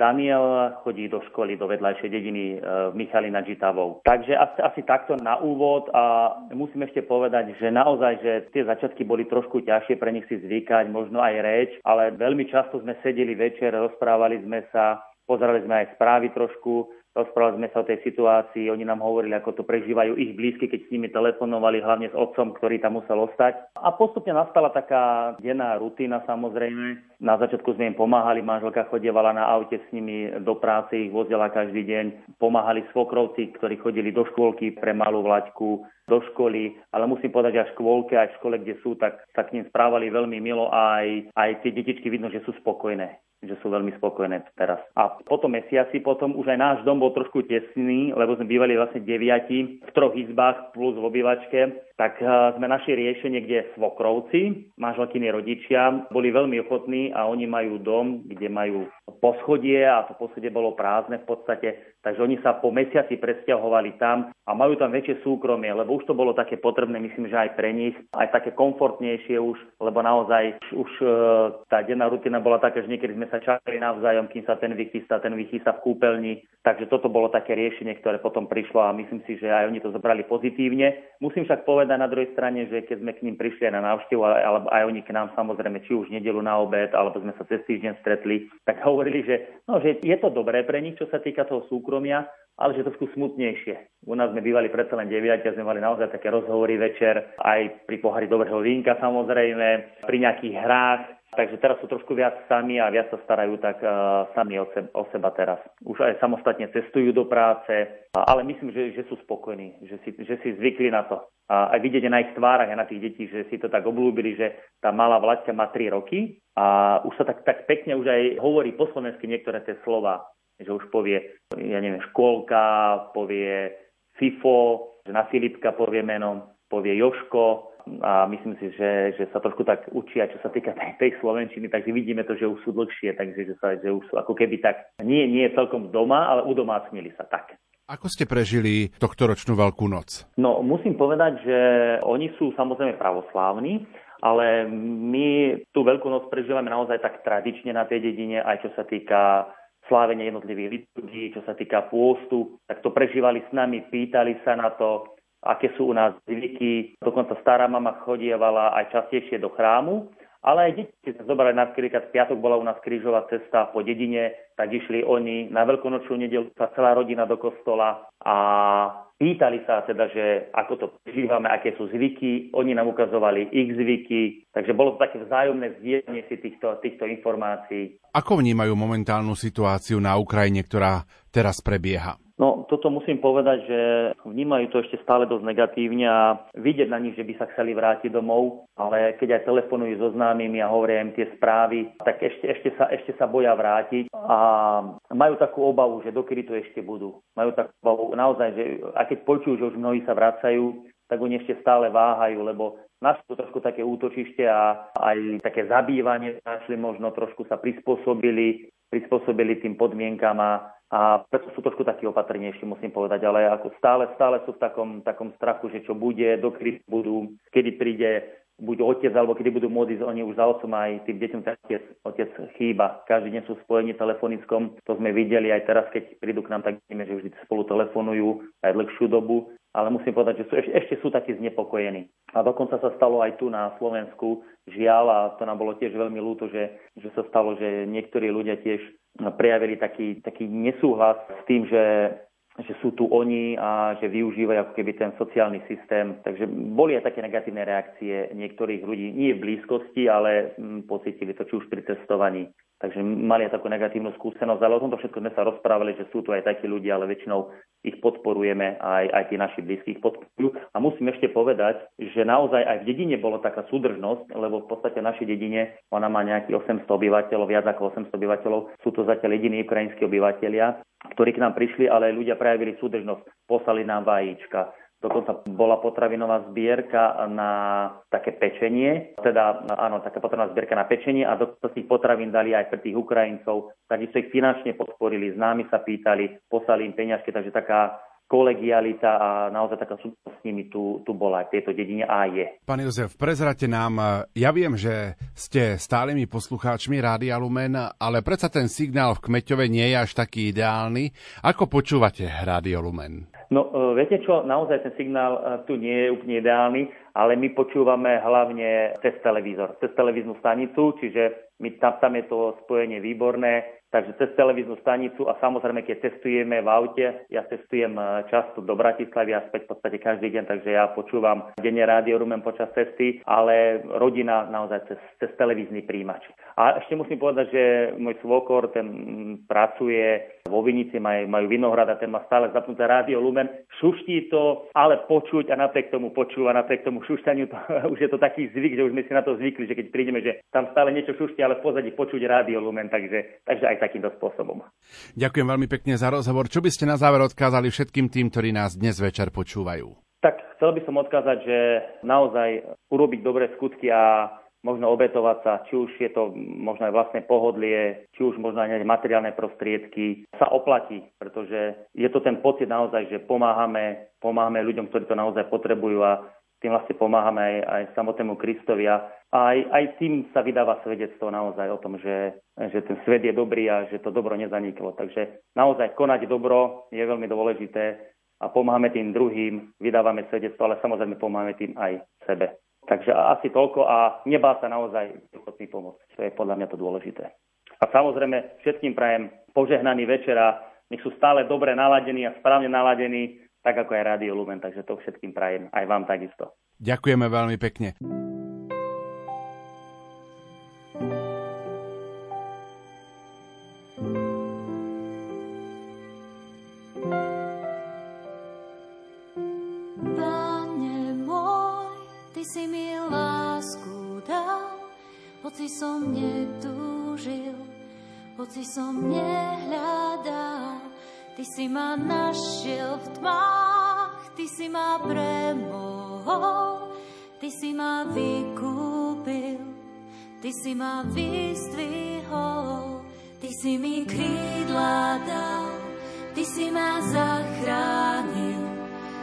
Daniel chodí do školy do vedľajšej dediny e, v Michali nad Žitavou. Takže asi, asi takto na úvod a musím ešte povedať, že naozaj, že tie začiatky boli trošku ťažšie pre nich si zvykať, možno aj reč, ale veľmi často sme sedeli večer, rozprávali sme sa, Pozerali sme aj správy trošku, rozprávali sme sa o tej situácii, oni nám hovorili, ako to prežívajú ich blízky, keď s nimi telefonovali, hlavne s otcom, ktorý tam musel ostať. A postupne nastala taká denná rutina samozrejme. Na začiatku sme im pomáhali, manželka chodievala na aute s nimi do práce, ich vozila každý deň. Pomáhali svokrovci, ktorí chodili do škôlky pre malú Vlaďku, do školy, ale musím povedať, že aj v škôlke, aj v škole, kde sú, tak sa k ním správali veľmi milo a aj, aj tie detičky vidno, že sú spokojné že sú veľmi spokojné teraz. A potom mesiaci potom už aj náš dom bol trošku tesný, lebo sme bývali vlastne deviati v troch izbách plus v obývačke, tak eh, sme našli riešenie, kde svokrovci, manželkyni rodičia, boli veľmi ochotní a oni majú dom, kde majú poschodie a to poschodie bolo prázdne v podstate, takže oni sa po mesiaci presťahovali tam a majú tam väčšie súkromie, lebo už to bolo také potrebné, myslím, že aj pre nich, aj také komfortnejšie už, lebo naozaj už uh, tá denná rutina bola taká, že niekedy sme sa čakali navzájom, kým sa ten vychystá, ten vychystá v kúpeľni, takže toto bolo také riešenie, ktoré potom prišlo a myslím si, že aj oni to zobrali pozitívne. Musím však povedať na druhej strane, že keď sme k ním prišli aj na návštevu, alebo aj oni k nám samozrejme, či už nedelu na obed, alebo sme sa cez týždeň stretli, tak hovorili, že, no, že je to dobré pre nich, čo sa týka toho súkromia, ale že trošku smutnejšie. U nás sme bývali predsa len 9 a sme mali naozaj také rozhovory večer, aj pri pohári dobrého vínka samozrejme, pri nejakých hrách. Takže teraz sú trošku viac sami a viac sa starajú tak uh, sami o, seba, o seba teraz. Už aj samostatne cestujú do práce, ale myslím, že, že sú spokojní, že si, že si zvykli na to. A aj vidieť na ich tvárach a na tých detí, že si to tak oblúbili, že tá malá Vlaďka má 3 roky a už sa tak, tak pekne už aj hovorí po slovensky niektoré tie slova, že už povie, ja neviem, škôlka, povie FIFO, že na Filipka povie meno, povie Joško a myslím si, že, že sa trošku tak učia, čo sa týka tej, tej slovenčiny, takže vidíme to, že už sú dlhšie, takže že, sa, že už sú ako keby tak, nie, nie celkom doma, ale udomácnili sa tak. Ako ste prežili tohto ročnú Veľkú noc? No, musím povedať, že oni sú samozrejme pravoslávni, ale my tú Veľkú noc prežívame naozaj tak tradične na tej dedine, aj čo sa týka slávenia jednotlivých liturgií, čo sa týka pôstu, tak to prežívali s nami, pýtali sa na to, aké sú u nás zvyky. Dokonca stará mama chodievala aj častejšie do chrámu, ale aj deti, sa zobrali napríklad v piatok bola u nás krížová cesta po dedine, tak išli oni na veľkonočnú nedelu sa celá rodina do kostola a Pýtali sa teda, že ako to prežívame, aké sú zvyky, oni nám ukazovali ich zvyky, takže bolo to také vzájomné zdieľanie si týchto, týchto informácií. Ako vnímajú momentálnu situáciu na Ukrajine, ktorá teraz prebieha? No, toto musím povedať, že vnímajú to ešte stále dosť negatívne a vidieť na nich, že by sa chceli vrátiť domov, ale keď aj telefonujú so známymi a hovoria im tie správy, tak ešte, ešte, sa, ešte sa boja vrátiť a majú takú obavu, že dokedy to ešte budú. Majú takú obavu naozaj, že a keď počujú, že už mnohí sa vracajú, tak oni ešte stále váhajú, lebo našli to trošku také útočište a aj také zabývanie našli možno trošku sa prispôsobili, prispôsobili tým podmienkam a a preto sú trošku takí opatrnejší, musím povedať, ale ako stále, stále sú v takom, takom strachu, že čo bude, dokedy budú, kedy príde buď otec, alebo kedy budú môcť ísť oni už za otcom aj tým deťom otec, otec chýba. Každý deň sú spojení telefonickom, to sme videli aj teraz, keď prídu k nám, tak vidíme, že vždy spolu telefonujú aj dlhšiu dobu, ale musím povedať, že sú, ešte, ešte sú takí znepokojení. A dokonca sa stalo aj tu na Slovensku, žiaľ, a to nám bolo tiež veľmi ľúto, že, že sa stalo, že niektorí ľudia tiež prejavili taký, taký nesúhlas s tým, že že sú tu oni a že využívajú ako keby ten sociálny systém. Takže boli aj také negatívne reakcie niektorých ľudí, nie v blízkosti, ale mm, pocitili to či už pri testovaní. Takže mali takú negatívnu skúsenosť, ale o tomto všetko sme sa rozprávali, že sú tu aj takí ľudia, ale väčšinou ich podporujeme aj, aj tí naši blízky ich podporujú. A musím ešte povedať, že naozaj aj v dedine bolo taká súdržnosť, lebo v podstate v našej dedine ona má nejakých 800 obyvateľov, viac ako 800 obyvateľov. Sú to zatiaľ jediní ukrajinskí obyvateľia, ktorí k nám prišli, ale ľudia prejavili súdržnosť, poslali nám vajíčka, Dokonca bola potravinová zbierka na také pečenie, teda áno, taká potravinová zbierka na pečenie a dokonca tých potravín dali aj pre tých Ukrajincov. Takisto ich finančne podporili, s nami sa pýtali, poslali im peňažky, takže taká kolegialita a naozaj taká súčasť s nimi tu, tu bola aj v tejto dedine a je. Pán Jozef, prezrate nám, ja viem, že ste stálymi poslucháčmi Rádia Lumen, ale predsa ten signál v Kmeťove nie je až taký ideálny. Ako počúvate Rádio Lumen? No, e, viete čo, naozaj ten signál e, tu nie je úplne ideálny, ale my počúvame hlavne cez televízor, cez televíznu stanicu, čiže my, tam, tam je to spojenie výborné, takže cez televíznu stanicu a samozrejme, keď testujeme v aute, ja testujem e, často do Bratislavy a späť v podstate každý deň, takže ja počúvam denne rádio Rumen počas cesty, ale rodina naozaj cez, cez televízny príjimač. A ešte musím povedať, že môj svokor, ten pracuje vo Vinici, majú, majú vinohrad a ten má stále zapnuté rádio Lumen. Šuští to, ale počuť a napriek tomu počúva, napriek tomu šušťaniu, to, už je to taký zvyk, že už sme si na to zvykli, že keď prídeme, že tam stále niečo šuští, ale v pozadí počuť rádio Lumen, takže, takže aj takýmto spôsobom. Ďakujem veľmi pekne za rozhovor. Čo by ste na záver odkázali všetkým tým, ktorí nás dnes večer počúvajú? Tak chcel by som odkázať, že naozaj urobiť dobré skutky a možno obetovať sa, či už je to možno aj vlastné pohodlie, či už možno aj materiálne prostriedky, sa oplatí, pretože je to ten pocit naozaj, že pomáhame, pomáhame ľuďom, ktorí to naozaj potrebujú a tým vlastne pomáhame aj, aj samotnému Kristovi a aj, aj tým sa vydáva svedectvo naozaj o tom, že, že ten svet je dobrý a že to dobro nezaniklo. Takže naozaj konať dobro je veľmi dôležité a pomáhame tým druhým, vydávame svedectvo, ale samozrejme pomáhame tým aj sebe. Takže asi toľko a nebá sa naozaj ochotný pomôcť. To je podľa mňa to dôležité. A samozrejme všetkým prajem požehnaný večer a nech sú stále dobre naladení a správne naladení tak ako aj Rádio Lumen, takže to všetkým prajem, aj vám takisto. Ďakujeme veľmi pekne. Hoci som netúžil, hoci som nehľadal, Ty si ma našiel v tmách, Ty si ma premohol, Ty si ma vykúpil, Ty si ma vyzdvihol, Ty si mi krídla dal, Ty si ma zachránil,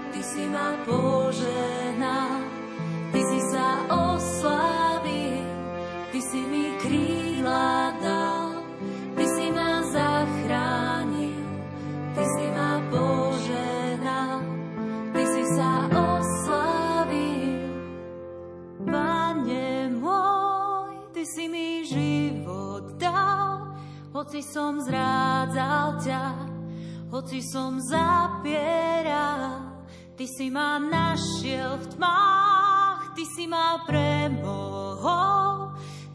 Ty si ma poženal, si mi krídla dal. si mi život dal, hoci som zrádzal ťa, hoci som zapieral. Ty si ma našiel v tmách, ty si ma premohol,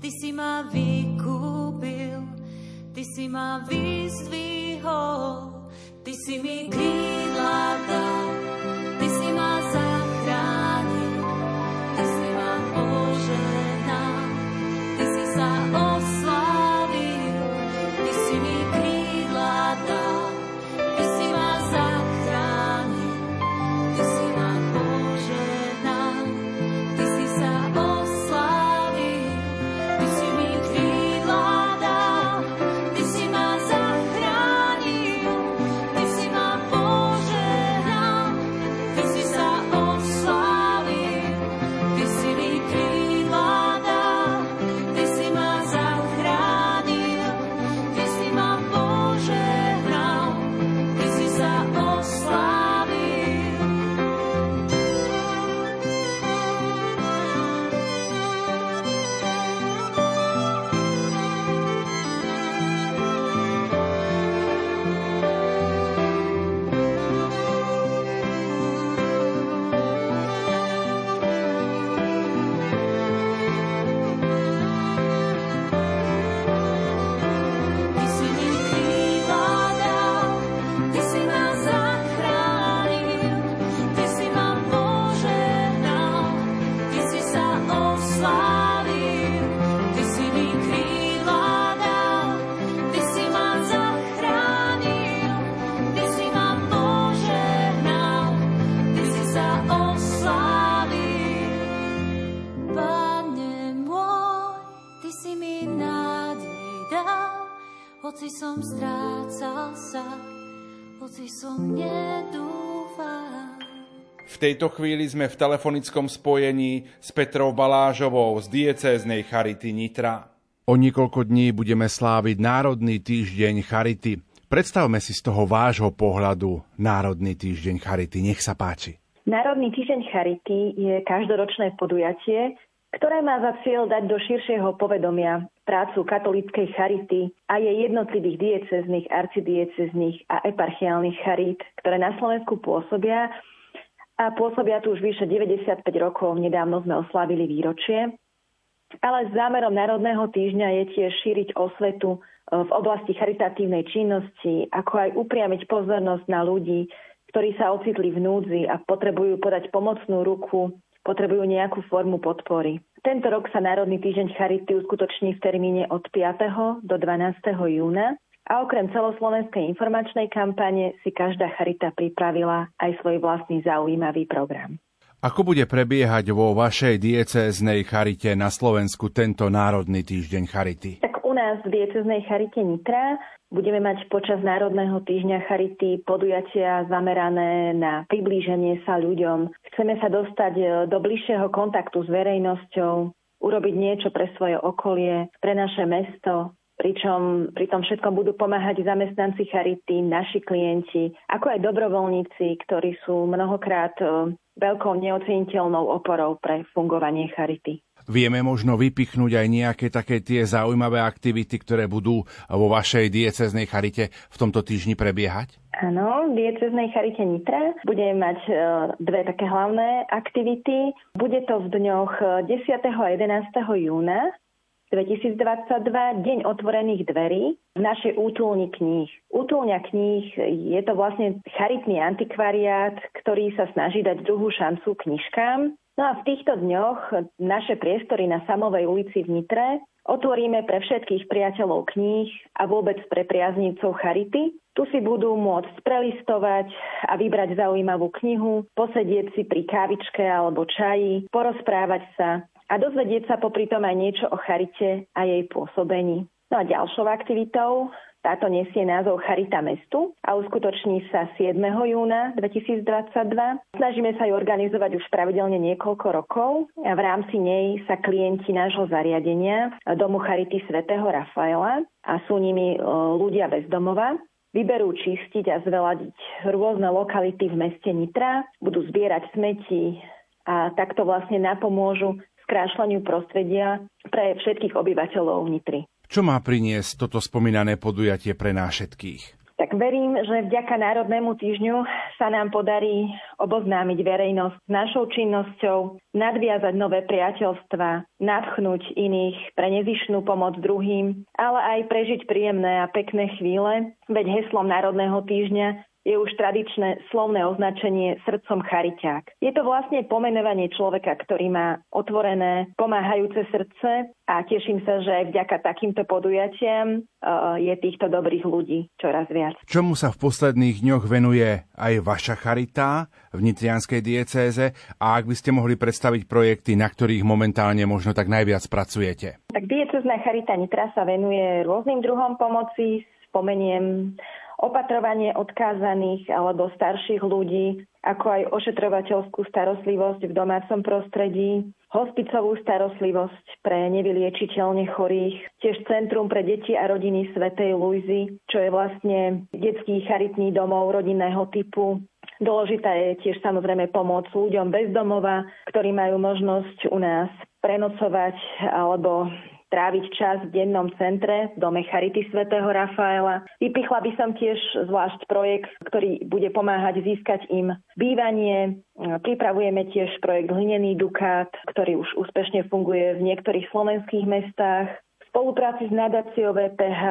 ty si ma vykúpil, ty si ma vyzdvihol, ty si mi krídla dal, V tejto chvíli sme v telefonickom spojení s Petrou Balážovou z diecéznej Charity Nitra. O niekoľko dní budeme sláviť Národný týždeň Charity. Predstavme si z toho vášho pohľadu Národný týždeň Charity. Nech sa páči. Národný týždeň Charity je každoročné podujatie, ktoré má za cieľ dať do širšieho povedomia prácu katolíckej charity a jej jednotlivých diecezných, arcidiecezných a eparchiálnych charít, ktoré na Slovensku pôsobia a pôsobia tu už vyše 95 rokov. Nedávno sme oslavili výročie. Ale zámerom Národného týždňa je tiež šíriť osvetu e, v oblasti charitatívnej činnosti, ako aj upriamiť pozornosť na ľudí, ktorí sa ocitli v núdzi a potrebujú podať pomocnú ruku, potrebujú nejakú formu podpory. Tento rok sa Národný týždeň Charity uskutoční v termíne od 5. do 12. júna a okrem celoslovenskej informačnej kampane si každá charita pripravila aj svoj vlastný zaujímavý program. Ako bude prebiehať vo vašej diecéznej charite na Slovensku tento Národný týždeň Charity? Tak u nás v diecéznej charite Nitra budeme mať počas Národného týždňa Charity podujatia zamerané na priblíženie sa ľuďom. Chceme sa dostať e, do bližšieho kontaktu s verejnosťou, urobiť niečo pre svoje okolie, pre naše mesto, pričom pri tom všetkom budú pomáhať zamestnanci Charity, naši klienti, ako aj dobrovoľníci, ktorí sú mnohokrát e, veľkou neoceniteľnou oporou pre fungovanie Charity. Vieme možno vypichnúť aj nejaké také tie zaujímavé aktivity, ktoré budú vo vašej dieceznej charite v tomto týždni prebiehať? Áno, v dieceznej charite Nitra budeme mať e, dve také hlavné aktivity. Bude to v dňoch 10. a 11. júna 2022 Deň otvorených dverí v našej útulni kníh. Útulňa kníh je to vlastne charitný antikvariát, ktorý sa snaží dať druhú šancu knižkám. No a v týchto dňoch naše priestory na Samovej ulici v Nitre otvoríme pre všetkých priateľov kníh a vôbec pre priaznivcov charity. Tu si budú môcť prelistovať a vybrať zaujímavú knihu, posedieť si pri kávičke alebo čaji, porozprávať sa a dozvedieť sa popri tom aj niečo o charite a jej pôsobení. No a ďalšou aktivitou táto nesie názov Charita mestu a uskutoční sa 7. júna 2022. Snažíme sa ju organizovať už pravidelne niekoľko rokov a v rámci nej sa klienti nášho zariadenia Domu Charity svätého Rafaela a sú nimi e, ľudia bez domova vyberú čistiť a zveladiť rôzne lokality v meste Nitra, budú zbierať smeti a takto vlastne napomôžu skrášľaniu prostredia pre všetkých obyvateľov Nitry. Čo má priniesť toto spomínané podujatie pre nás všetkých? Tak verím, že vďaka Národnému týždňu sa nám podarí oboznámiť verejnosť s našou činnosťou, nadviazať nové priateľstva, nadchnúť iných pre nezišnú pomoc druhým, ale aj prežiť príjemné a pekné chvíle, veď heslom Národného týždňa je už tradičné slovné označenie srdcom chariťák. Je to vlastne pomenovanie človeka, ktorý má otvorené, pomáhajúce srdce a teším sa, že aj vďaka takýmto podujatiam uh, je týchto dobrých ľudí čoraz viac. Čomu sa v posledných dňoch venuje aj vaša charita v Nitrianskej diecéze a ak by ste mohli predstaviť projekty, na ktorých momentálne možno tak najviac pracujete? Tak diecezná charita Nitra sa venuje rôznym druhom pomoci, spomeniem opatrovanie odkázaných alebo starších ľudí, ako aj ošetrovateľskú starostlivosť v domácom prostredí, hospicovú starostlivosť pre nevyliečiteľne chorých, tiež Centrum pre deti a rodiny Svetej Luizy, čo je vlastne detský charitný domov rodinného typu, Dôležitá je tiež samozrejme pomoc ľuďom bez domova, ktorí majú možnosť u nás prenocovať alebo tráviť čas v dennom centre v Dome Charity svätého Rafaela. Vypichla by som tiež zvlášť projekt, ktorý bude pomáhať získať im bývanie. Pripravujeme tiež projekt Hlinený Dukát, ktorý už úspešne funguje v niektorých slovenských mestách. V spolupráci s nadáciou VPH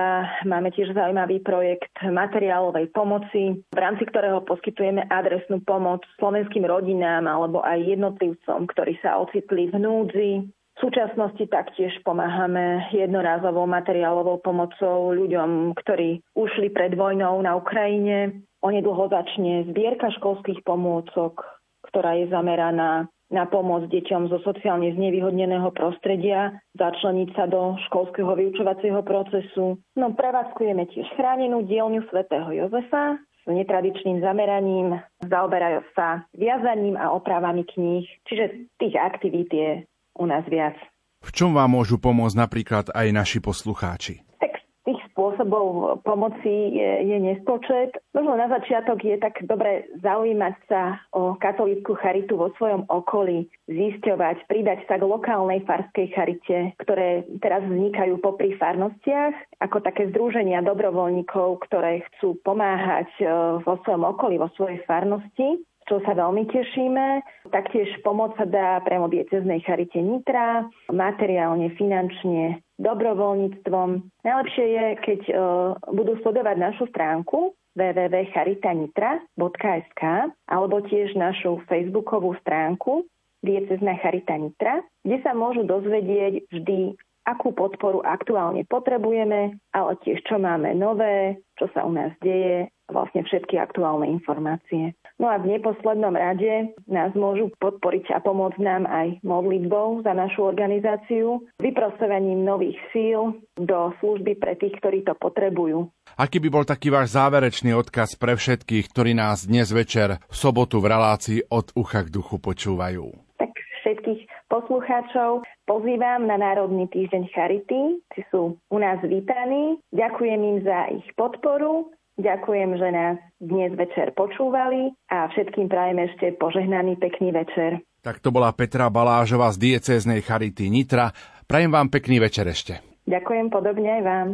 máme tiež zaujímavý projekt materiálovej pomoci, v rámci ktorého poskytujeme adresnú pomoc slovenským rodinám alebo aj jednotlivcom, ktorí sa ocitli v núdzi. V súčasnosti taktiež pomáhame jednorázovou materiálovou pomocou ľuďom, ktorí ušli pred vojnou na Ukrajine. Onedlho začne zbierka školských pomôcok, ktorá je zameraná na pomoc deťom zo sociálne znevýhodneného prostredia, začleniť sa do školského vyučovacieho procesu. No prevádzkujeme tiež chránenú dielňu svätého Jozefa, netradičným zameraním, zaoberajú sa viazaním a opravami kníh, čiže tých aktivít je u nás viac. V čom vám môžu pomôcť napríklad aj naši poslucháči? spôsobov pomoci je, je nespočet. Možno na začiatok je tak dobre zaujímať sa o katolícku charitu vo svojom okolí, zisťovať, pridať sa k lokálnej farskej charite, ktoré teraz vznikajú popri farnostiach, ako také združenia dobrovoľníkov, ktoré chcú pomáhať e, vo svojom okolí, vo svojej farnosti čo sa veľmi tešíme. Taktiež pomoc sa dá priamo dieceznej charite Nitra, materiálne, finančne, dobrovoľníctvom. Najlepšie je, keď uh, budú sledovať našu stránku www.charitanitra.sk alebo tiež našu facebookovú stránku Diecezna Charita Nitra, kde sa môžu dozvedieť vždy, akú podporu aktuálne potrebujeme, ale tiež čo máme nové, čo sa u nás deje, vlastne všetky aktuálne informácie. No a v neposlednom rade nás môžu podporiť a pomôcť nám aj modlitbou za našu organizáciu, vyprosovaním nových síl do služby pre tých, ktorí to potrebujú. Aký by bol taký váš záverečný odkaz pre všetkých, ktorí nás dnes večer v sobotu v relácii od ucha k duchu počúvajú? Tak všetkých poslucháčov pozývam na Národný týždeň Charity, či sú u nás vítaní. Ďakujem im za ich podporu Ďakujem, že nás dnes večer počúvali a všetkým prajem ešte požehnaný pekný večer. Tak to bola Petra Balážová z diecéznej Charity Nitra. Prajem vám pekný večer ešte. Ďakujem podobne aj vám.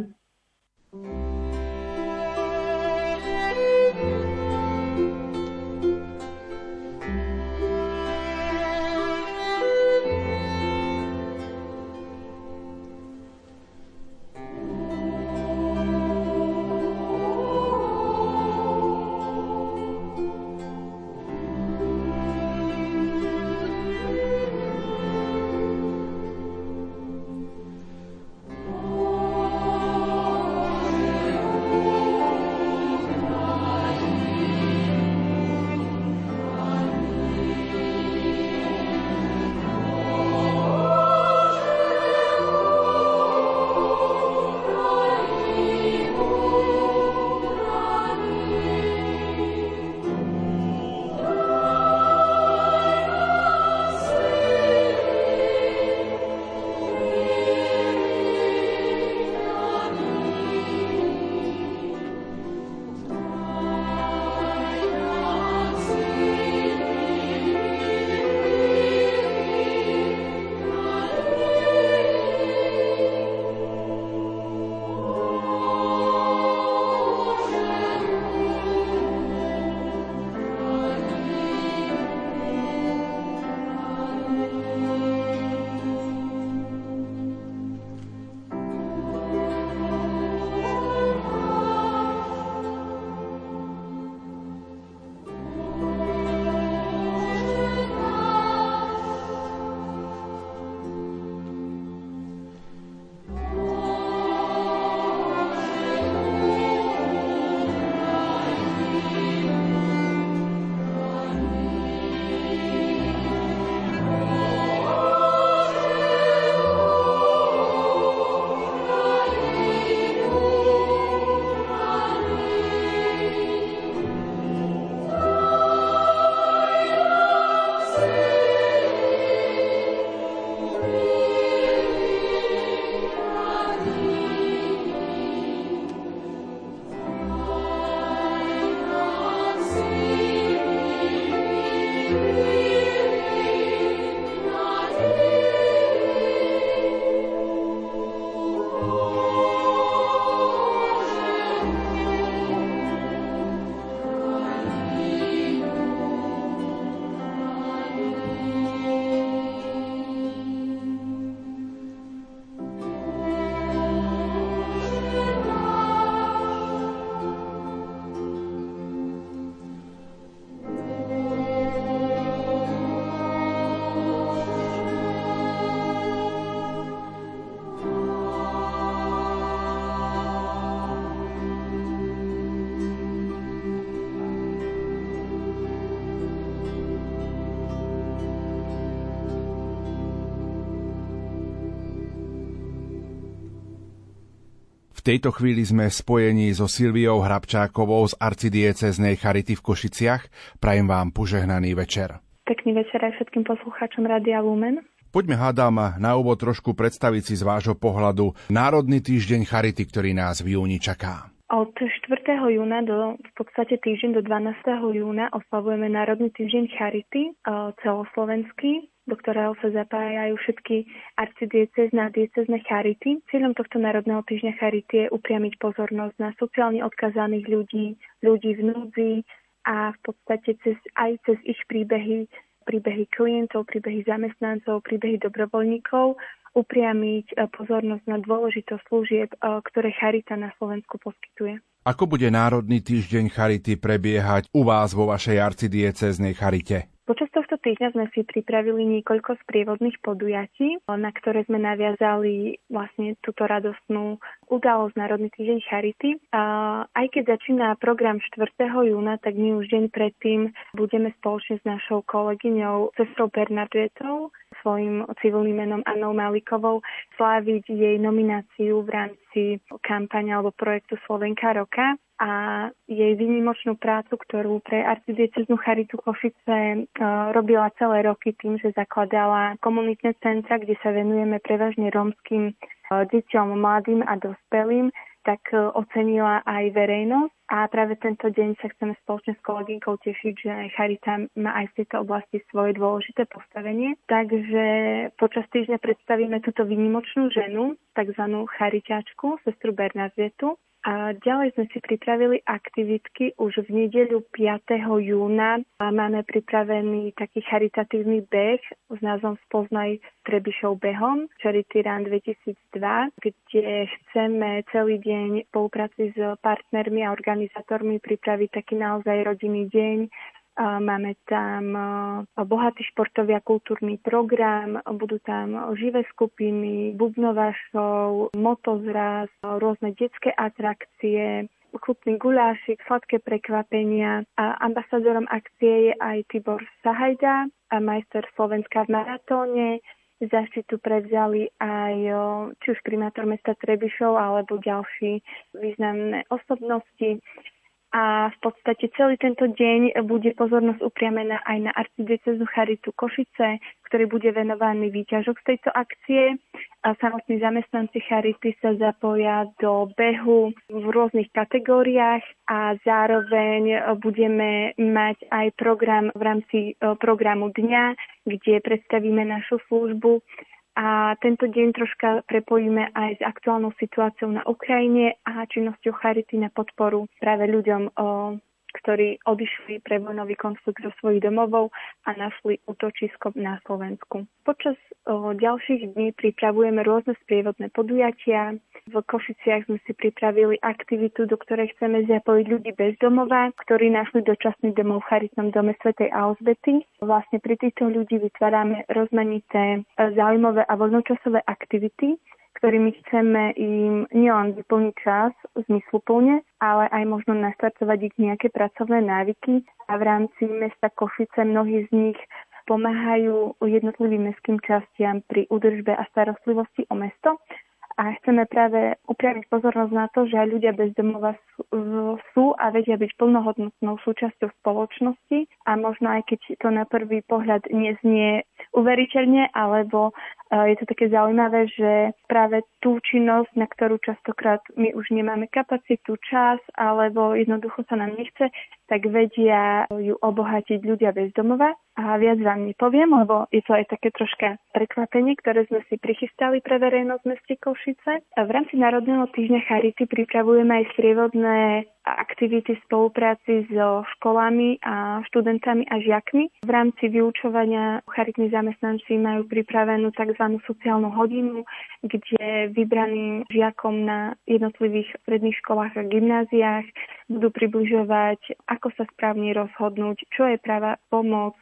Tejto chvíli sme v spojení so Silviou Hrabčákovou z arcidieceznej Charity v Košiciach. Prajem vám požehnaný večer. Pekný večer aj všetkým poslucháčom Radia Lumen. Poďme hádam na úvod trošku predstaviť si z vášho pohľadu Národný týždeň Charity, ktorý nás v júni čaká. Od 4. júna do v podstate týždeň do 12. júna oslavujeme Národný týždeň Charity celoslovenský do ktorého sa zapájajú všetky arcidiecezne a diecezne charity. Cieľom tohto Národného týždňa charity je upriamiť pozornosť na sociálne odkazaných ľudí, ľudí v núdzi a v podstate cez, aj cez ich príbehy, príbehy klientov, príbehy zamestnancov, príbehy dobrovoľníkov upriamiť e, pozornosť na dôležitosť služieb, e, ktoré Charita na Slovensku poskytuje. Ako bude Národný týždeň Charity prebiehať u vás vo vašej arcidieceznej Charite? Počas tohto týždňa sme si pripravili niekoľko sprievodných podujatí, na ktoré sme naviazali vlastne túto radostnú udalosť Národný týždeň Charity. Aj keď začína program 4. júna, tak my už deň predtým budeme spoločne s našou kolegyňou Cestrou Bernardetou svojim civilným menom Annou Malikovou sláviť jej nomináciu v rámci kampane alebo projektu Slovenka roka a jej výnimočnú prácu, ktorú pre arcidieceznú Charitu Košice uh, robila celé roky tým, že zakladala komunitné centra, kde sa venujeme prevažne rómskym uh, deťom, mladým a dospelým, tak uh, ocenila aj verejnosť a práve tento deň sa chceme spoločne s kolegynkou tešiť, že Charita má aj v tejto oblasti svoje dôležité postavenie. Takže počas týždňa predstavíme túto výnimočnú ženu, tzv. chariťačku, sestru Bernadietu, a ďalej sme si pripravili aktivitky už v nedeľu 5. júna. Máme pripravený taký charitatívny beh s názvom Spoznaj Trebišov behom, Charity Run 2002, kde chceme celý deň v spolupráci s partnermi a organizátormi pripraviť taký naozaj rodinný deň Máme tam bohatý športový a kultúrny program, budú tam živé skupiny, bubnová show, motozraz, rôzne detské atrakcie, chutný gulášik, sladké prekvapenia. A ambasadorom akcie je aj Tibor Sahajda, a majster Slovenska v maratóne. Zaštitu prevzali aj či už primátor mesta Trebišov alebo ďalší významné osobnosti a v podstate celý tento deň bude pozornosť upriamená aj na arcidiecezu Charitu Košice, ktorý bude venovaný výťažok z tejto akcie. A samotní zamestnanci Charity sa zapoja do behu v rôznych kategóriách a zároveň budeme mať aj program v rámci e, programu dňa, kde predstavíme našu službu a tento deň troška prepojíme aj s aktuálnou situáciou na Ukrajine a činnosťou Charity na podporu práve ľuďom, ktorí odišli pre vojnový konflikt zo svojich domovov a našli útočisko na Slovensku. Počas o, ďalších dní pripravujeme rôzne sprievodné podujatia. V Košiciach sme si pripravili aktivitu, do ktorej chceme zapojiť ľudí bez domova, ktorí našli dočasný domov v charitnom dome svätej Alzbety. Vlastne pri týchto ľudí vytvárame rozmanité e, zaujímavé a voľnočasové aktivity, ktorými chceme im nielen vyplniť čas zmysluplne, ale aj možno nastartovať ich nejaké pracovné návyky. A v rámci mesta Košice mnohí z nich pomáhajú jednotlivým mestským častiam pri údržbe a starostlivosti o mesto a chceme práve upriamiť pozornosť na to, že aj ľudia bez domova sú, a vedia byť plnohodnotnou súčasťou spoločnosti. A možno aj keď to na prvý pohľad neznie uveriteľne, alebo e, je to také zaujímavé, že práve tú činnosť, na ktorú častokrát my už nemáme kapacitu, čas, alebo jednoducho sa nám nechce, tak vedia ju obohatiť ľudia bez domova. A viac vám nepoviem, lebo je to aj také troška prekvapenie, ktoré sme si prichystali pre verejnosť meste Košice. V rámci Národného týždňa Charity pripravujeme aj strievodné aktivity v spolupráci so školami a študentami a žiakmi. V rámci vyučovania charitní zamestnanci majú pripravenú tzv. sociálnu hodinu, kde vybraným žiakom na jednotlivých stredných školách a gymnáziách budú približovať, ako sa správne rozhodnúť, čo je práva pomoc,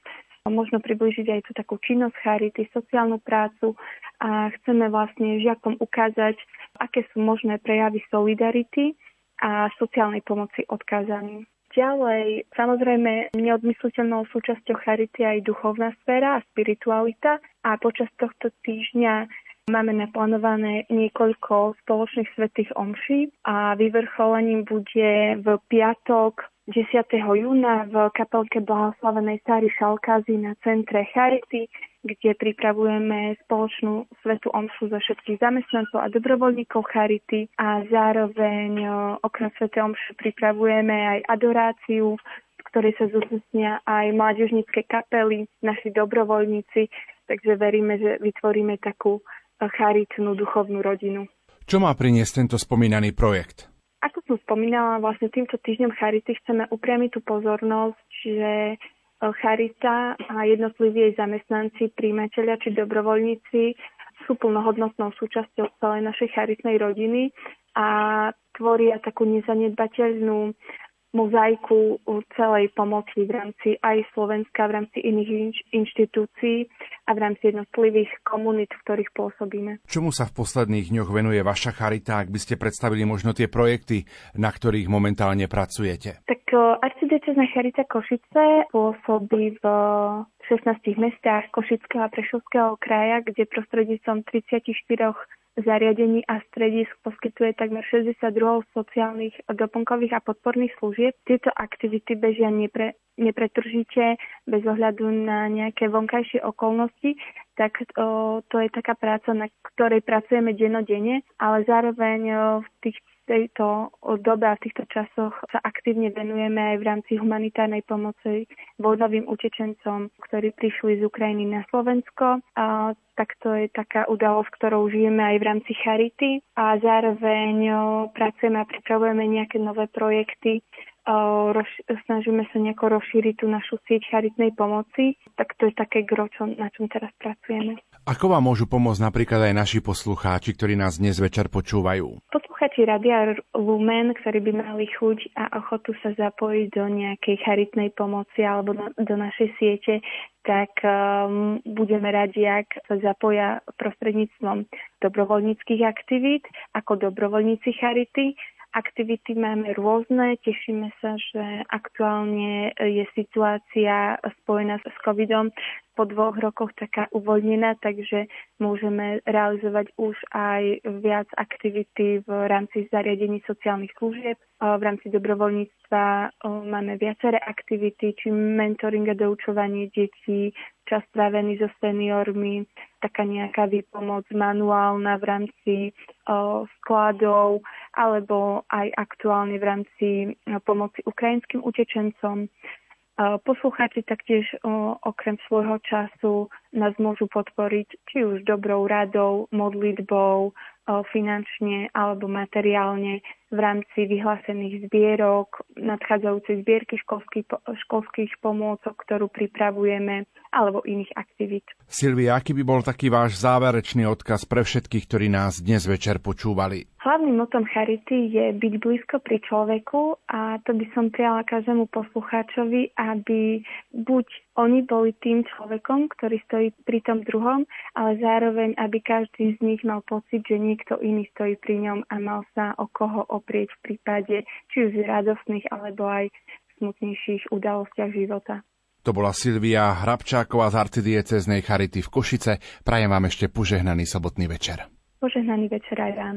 možno približiť aj tú takú činnosť charity, sociálnu prácu a chceme vlastne žiakom ukázať, aké sú možné prejavy solidarity a sociálnej pomoci odkázaným. Ďalej, samozrejme, neodmysliteľnou súčasťou charity aj duchovná sféra a spiritualita a počas tohto týždňa Máme naplánované niekoľko spoločných svetých omší a vyvrcholením bude v piatok 10. júna v kapelke Blahoslavenej Sáry Šalkázy na centre Charity, kde pripravujeme spoločnú svetú omšu za všetkých zamestnancov a dobrovoľníkov Charity a zároveň okrem svetej omšu pripravujeme aj adoráciu, ktorej sa zúčastnia aj mládežnícke kapely, naši dobrovoľníci, takže veríme, že vytvoríme takú charitnú duchovnú rodinu. Čo má priniesť tento spomínaný projekt? Ako som spomínala, vlastne týmto týždňom Charity chceme upriamiť tú pozornosť, že e, Charita a jednotliví jej zamestnanci, príjmateľia či dobrovoľníci sú plnohodnotnou súčasťou celej našej charitnej rodiny a tvoria takú nezanedbateľnú mozaiku celej pomoci v rámci aj Slovenska, v rámci iných inš- inštitúcií a v rámci jednotlivých komunít, v ktorých pôsobíme. Čomu sa v posledných dňoch venuje vaša charita, ak by ste predstavili možno tie projekty, na ktorých momentálne pracujete? Tak arcidiecezná charita Košice pôsobí v 16 mestách Košického a Prešovského kraja, kde prostredníctvom 34 zariadení a stredisk poskytuje takmer 62 sociálnych, doplnkových a podporných služieb. Tieto aktivity bežia nepre, nepretržite bez ohľadu na nejaké vonkajšie okolnosti, tak o, to je taká práca, na ktorej pracujeme denodene, ale zároveň o, v tých tejto dobe a v týchto časoch sa aktívne venujeme aj v rámci humanitárnej pomoci vojnovým utečencom, ktorí prišli z Ukrajiny na Slovensko. A tak to je taká udalosť, ktorou žijeme aj v rámci Charity a zároveň pracujeme a pripravujeme nejaké nové projekty, roz, snažíme sa nejako rozšíriť tú našu sieť charitnej pomoci, tak to je také gro, čo, na čom teraz pracujeme. Ako vám môžu pomôcť napríklad aj naši poslucháči, ktorí nás dnes večer počúvajú? Poslucháči Radia Lumen, ktorí by mali chuť a ochotu sa zapojiť do nejakej charitnej pomoci alebo na, do našej siete, tak um, budeme radi, ak sa zapoja prostredníctvom dobrovoľníckých aktivít ako dobrovoľníci Charity Aktivity máme rôzne, tešíme sa, že aktuálne je situácia spojená s covidom po dvoch rokoch taká uvoľnená, takže môžeme realizovať už aj viac aktivity v rámci zariadení sociálnych služieb. V rámci dobrovoľníctva máme viaceré aktivity, či mentoring a doučovanie detí, čas strávený so seniormi, taká nejaká výpomoc manuálna v rámci skladov alebo aj aktuálne v rámci pomoci ukrajinským utečencom. Poslucháči taktiež okrem svojho času nás môžu podporiť či už dobrou radou, modlitbou, finančne alebo materiálne v rámci vyhlásených zbierok, nadchádzajúcej zbierky školských, školských pomôcok, ktorú pripravujeme, alebo iných aktivít. Silvia, aký by bol taký váš záverečný odkaz pre všetkých, ktorí nás dnes večer počúvali? Hlavným motom Charity je byť blízko pri človeku a to by som prijala každému poslucháčovi, aby buď oni boli tým človekom, ktorý stojí pri tom druhom, ale zároveň, aby každý z nich mal pocit, že niekto iný stojí pri ňom a mal sa o koho oprieť v prípade či už radostných alebo aj smutnejších udalostiach života. To bola Silvia Hrabčáková z arcidieceznej Charity v Košice. Prajem vám ešte požehnaný sobotný večer. Požehnaný večer aj vám.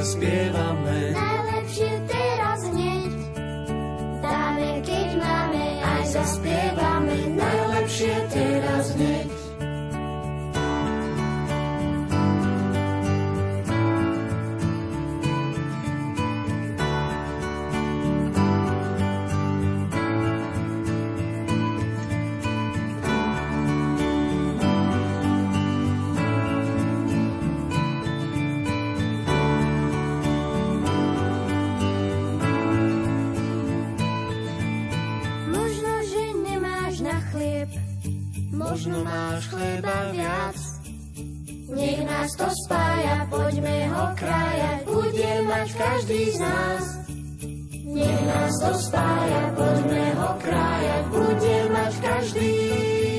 Zaspievame. Najlepšie teraz hneď. Dáme, keď máme, aj zaspievame. Najlepšie teraz hneď. Možno máš chleba viac. Nech nás to spája, poďme ho krájať, bude mať každý z nás. Nech nás to spája, poďme ho krájať, bude mať každý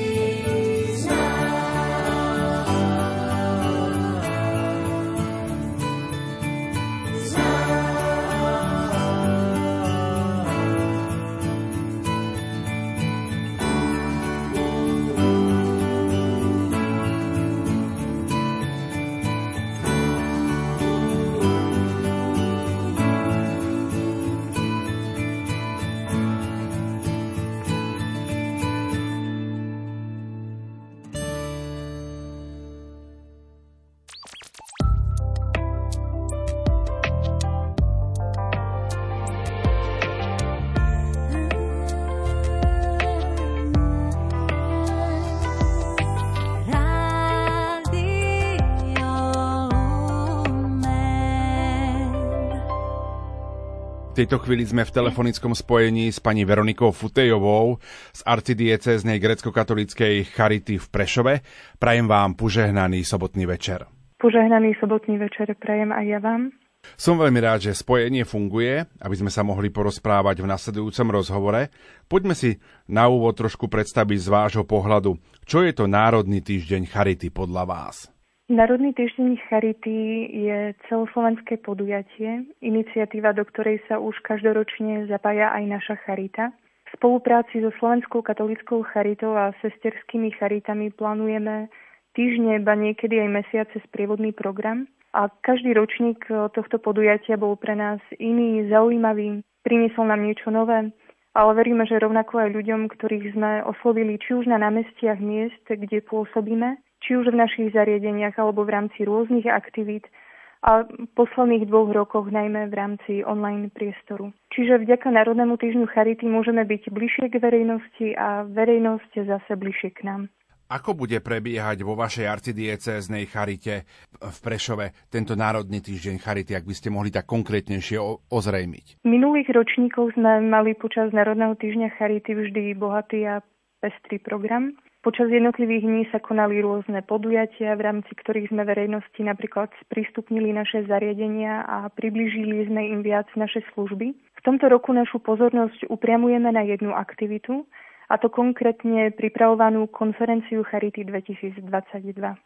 tejto chvíli sme v telefonickom spojení s pani Veronikou Futejovou z arcidieceznej grecko-katolíckej Charity v Prešove. Prajem vám požehnaný sobotný večer. Požehnaný sobotný večer prajem aj ja vám. Som veľmi rád, že spojenie funguje, aby sme sa mohli porozprávať v nasledujúcom rozhovore. Poďme si na úvod trošku predstaviť z vášho pohľadu, čo je to Národný týždeň Charity podľa vás. Národný týždeň Charity je celoslovenské podujatie, iniciatíva, do ktorej sa už každoročne zapája aj naša Charita. V spolupráci so Slovenskou katolickou charitou a sesterskými charitami plánujeme týždne, ba niekedy aj mesiace sprievodný program. A každý ročník tohto podujatia bol pre nás iný, zaujímavý, priniesol nám niečo nové, ale veríme, že rovnako aj ľuďom, ktorých sme oslovili či už na námestiach miest, kde pôsobíme, či už v našich zariadeniach alebo v rámci rôznych aktivít a v posledných dvoch rokoch najmä v rámci online priestoru. Čiže vďaka Národnému týždňu Charity môžeme byť bližšie k verejnosti a verejnosť zase bližšie k nám. Ako bude prebiehať vo vašej arcidiecéznej charite v Prešove tento Národný týždeň Charity, ak by ste mohli tak konkrétnejšie ozrejmiť? Minulých ročníkov sme mali počas Národného týždňa Charity vždy bohatý a pestrý program. Počas jednotlivých dní sa konali rôzne podujatia, v rámci ktorých sme verejnosti napríklad sprístupnili naše zariadenia a priblížili sme im viac naše služby. V tomto roku našu pozornosť upriamujeme na jednu aktivitu, a to konkrétne pripravovanú konferenciu Charity 2022.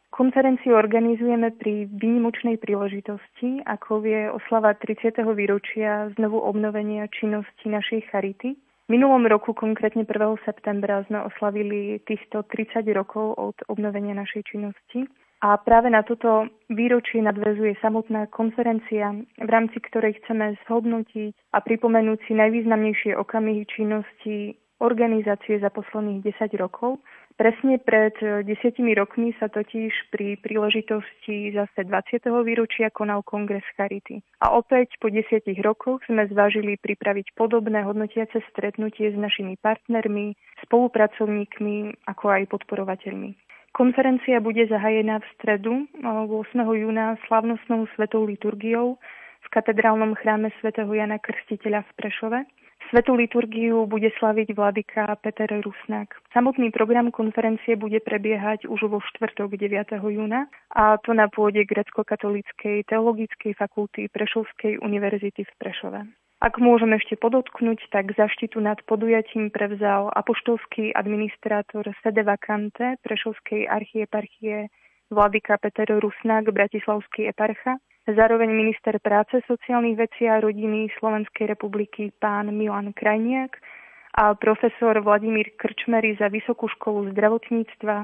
Konferenciu organizujeme pri výnimočnej príležitosti, ako je oslava 30. výročia znovu obnovenia činnosti našej Charity minulom roku, konkrétne 1. septembra, sme oslavili týchto 30 rokov od obnovenia našej činnosti. A práve na toto výročie nadvezuje samotná konferencia, v rámci ktorej chceme zhodnotiť a pripomenúť si najvýznamnejšie okamihy činnosti organizácie za posledných 10 rokov Presne pred e, desiatimi rokmi sa totiž pri príležitosti zase 20. výročia konal kongres Charity. A opäť po desiatich rokoch sme zvážili pripraviť podobné hodnotiace stretnutie s našimi partnermi, spolupracovníkmi ako aj podporovateľmi. Konferencia bude zahajená v stredu 8. júna slavnostnou svetou liturgiou v katedrálnom chráme svätého Jana Krstiteľa v Prešove Svetú liturgiu bude slaviť vladyka Peter Rusnak. Samotný program konferencie bude prebiehať už vo štvrtok 9. júna a to na pôde Grecko-katolíckej teologickej fakulty Prešovskej univerzity v Prešove. Ak môžem ešte podotknúť, tak zaštitu nad podujatím prevzal apoštolský administrátor sede vacante Prešovskej archieparchie vladyka Peter Rusnak, bratislavský eparcha, zároveň minister práce, sociálnych vecí a rodiny Slovenskej republiky pán Milan Krajniak a profesor Vladimír Krčmery za Vysokú školu zdravotníctva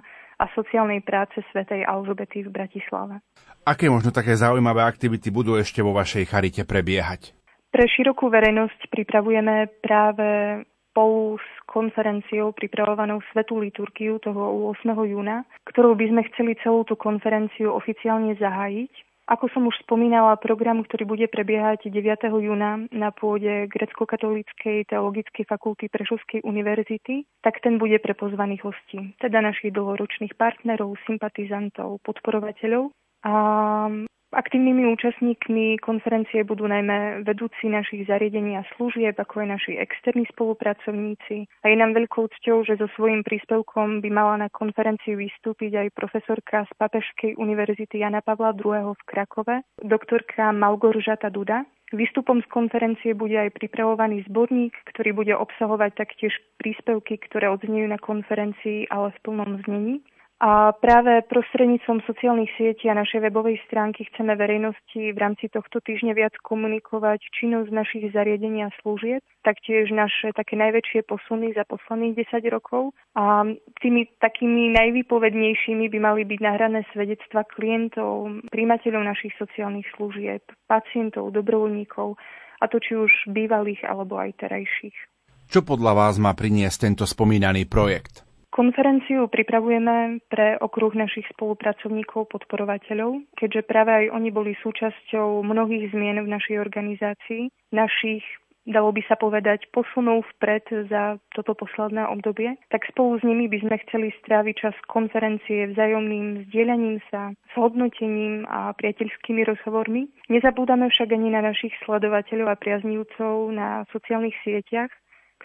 a sociálnej práce svätej Alžbety v Bratislave. Aké možno také zaujímavé aktivity budú ešte vo vašej charite prebiehať? Pre širokú verejnosť pripravujeme práve spolu s konferenciou pripravovanou Svetú liturgiu toho 8. júna, ktorou by sme chceli celú tú konferenciu oficiálne zahájiť ako som už spomínala, program, ktorý bude prebiehať 9. júna na pôde Grecko-katolíckej teologickej fakulty Prešovskej univerzity, tak ten bude pre pozvaných hostí, teda našich dlhoročných partnerov, sympatizantov, podporovateľov. A Aktívnymi účastníkmi konferencie budú najmä vedúci našich zariadení a služieb, ako aj naši externí spolupracovníci. A je nám veľkou cťou, že so svojím príspevkom by mala na konferencii vystúpiť aj profesorka z Papežskej univerzity Jana Pavla II. v Krakove, doktorka Malgoržata Duda. Výstupom z konferencie bude aj pripravovaný zborník, ktorý bude obsahovať taktiež príspevky, ktoré odznejú na konferencii, ale v plnom znení. A práve prostredníctvom sociálnych sietí a našej webovej stránky chceme verejnosti v rámci tohto týždňa viac komunikovať činnosť našich zariadení a služieb, taktiež naše také najväčšie posuny za posledných 10 rokov. A tými takými najvypovednejšími by mali byť nahrané svedectva klientov, príjmateľov našich sociálnych služieb, pacientov, dobrovoľníkov, a to či už bývalých alebo aj terajších. Čo podľa vás má priniesť tento spomínaný projekt? Konferenciu pripravujeme pre okruh našich spolupracovníkov, podporovateľov, keďže práve aj oni boli súčasťou mnohých zmien v našej organizácii, našich dalo by sa povedať, posunov vpred za toto posledné obdobie, tak spolu s nimi by sme chceli stráviť čas konferencie vzájomným zdieľaním sa, zhodnotením a priateľskými rozhovormi. Nezabúdame však ani na našich sledovateľov a priaznivcov na sociálnych sieťach,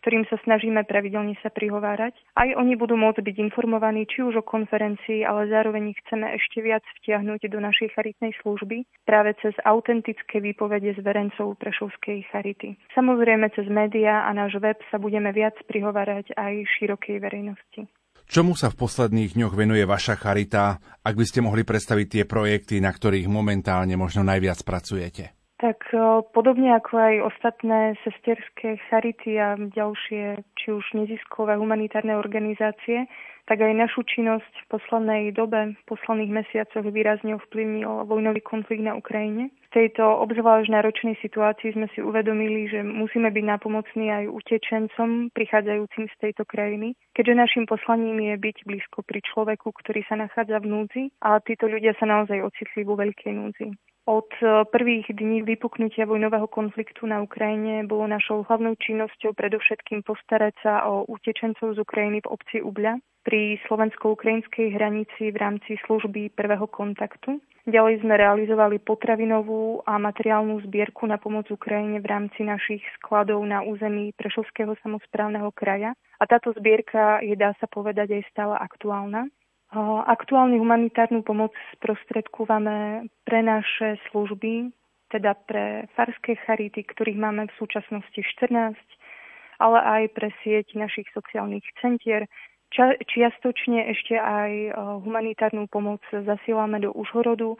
ktorým sa snažíme pravidelne sa prihovárať. Aj oni budú môcť byť informovaní či už o konferencii, ale zároveň ich chceme ešte viac vtiahnuť do našej charitnej služby práve cez autentické výpovede z verencov Prešovskej charity. Samozrejme cez médiá a náš web sa budeme viac prihovárať aj širokej verejnosti. Čomu sa v posledných dňoch venuje vaša charita, ak by ste mohli predstaviť tie projekty, na ktorých momentálne možno najviac pracujete? Tak podobne ako aj ostatné sesterské charity a ďalšie, či už neziskové humanitárne organizácie, tak aj našu činnosť v poslednej dobe, v posledných mesiacoch výrazne ovplyvnil vojnový konflikt na Ukrajine. V tejto obzvlášť náročnej situácii sme si uvedomili, že musíme byť nápomocní aj utečencom prichádzajúcim z tejto krajiny, keďže našim poslaním je byť blízko pri človeku, ktorý sa nachádza v núdzi a títo ľudia sa naozaj ocitli vo veľkej núdzi. Od e, prvých dní vypuknutia vojnového konfliktu na Ukrajine bolo našou hlavnou činnosťou predovšetkým postarať sa o utečencov z Ukrajiny v obci Ubľa pri slovensko-ukrajinskej hranici v rámci služby prvého kontaktu. Ďalej sme realizovali potravinovú a materiálnu zbierku na pomoc Ukrajine v rámci našich skladov na území Prešovského samozprávneho kraja. A táto zbierka je, dá sa povedať, aj stále aktuálna. Aktuálne humanitárnu pomoc sprostredkúvame pre naše služby, teda pre farské charity, ktorých máme v súčasnosti 14, ale aj pre sieť našich sociálnych centier. čiastočne ešte aj humanitárnu pomoc zasielame do Užhorodu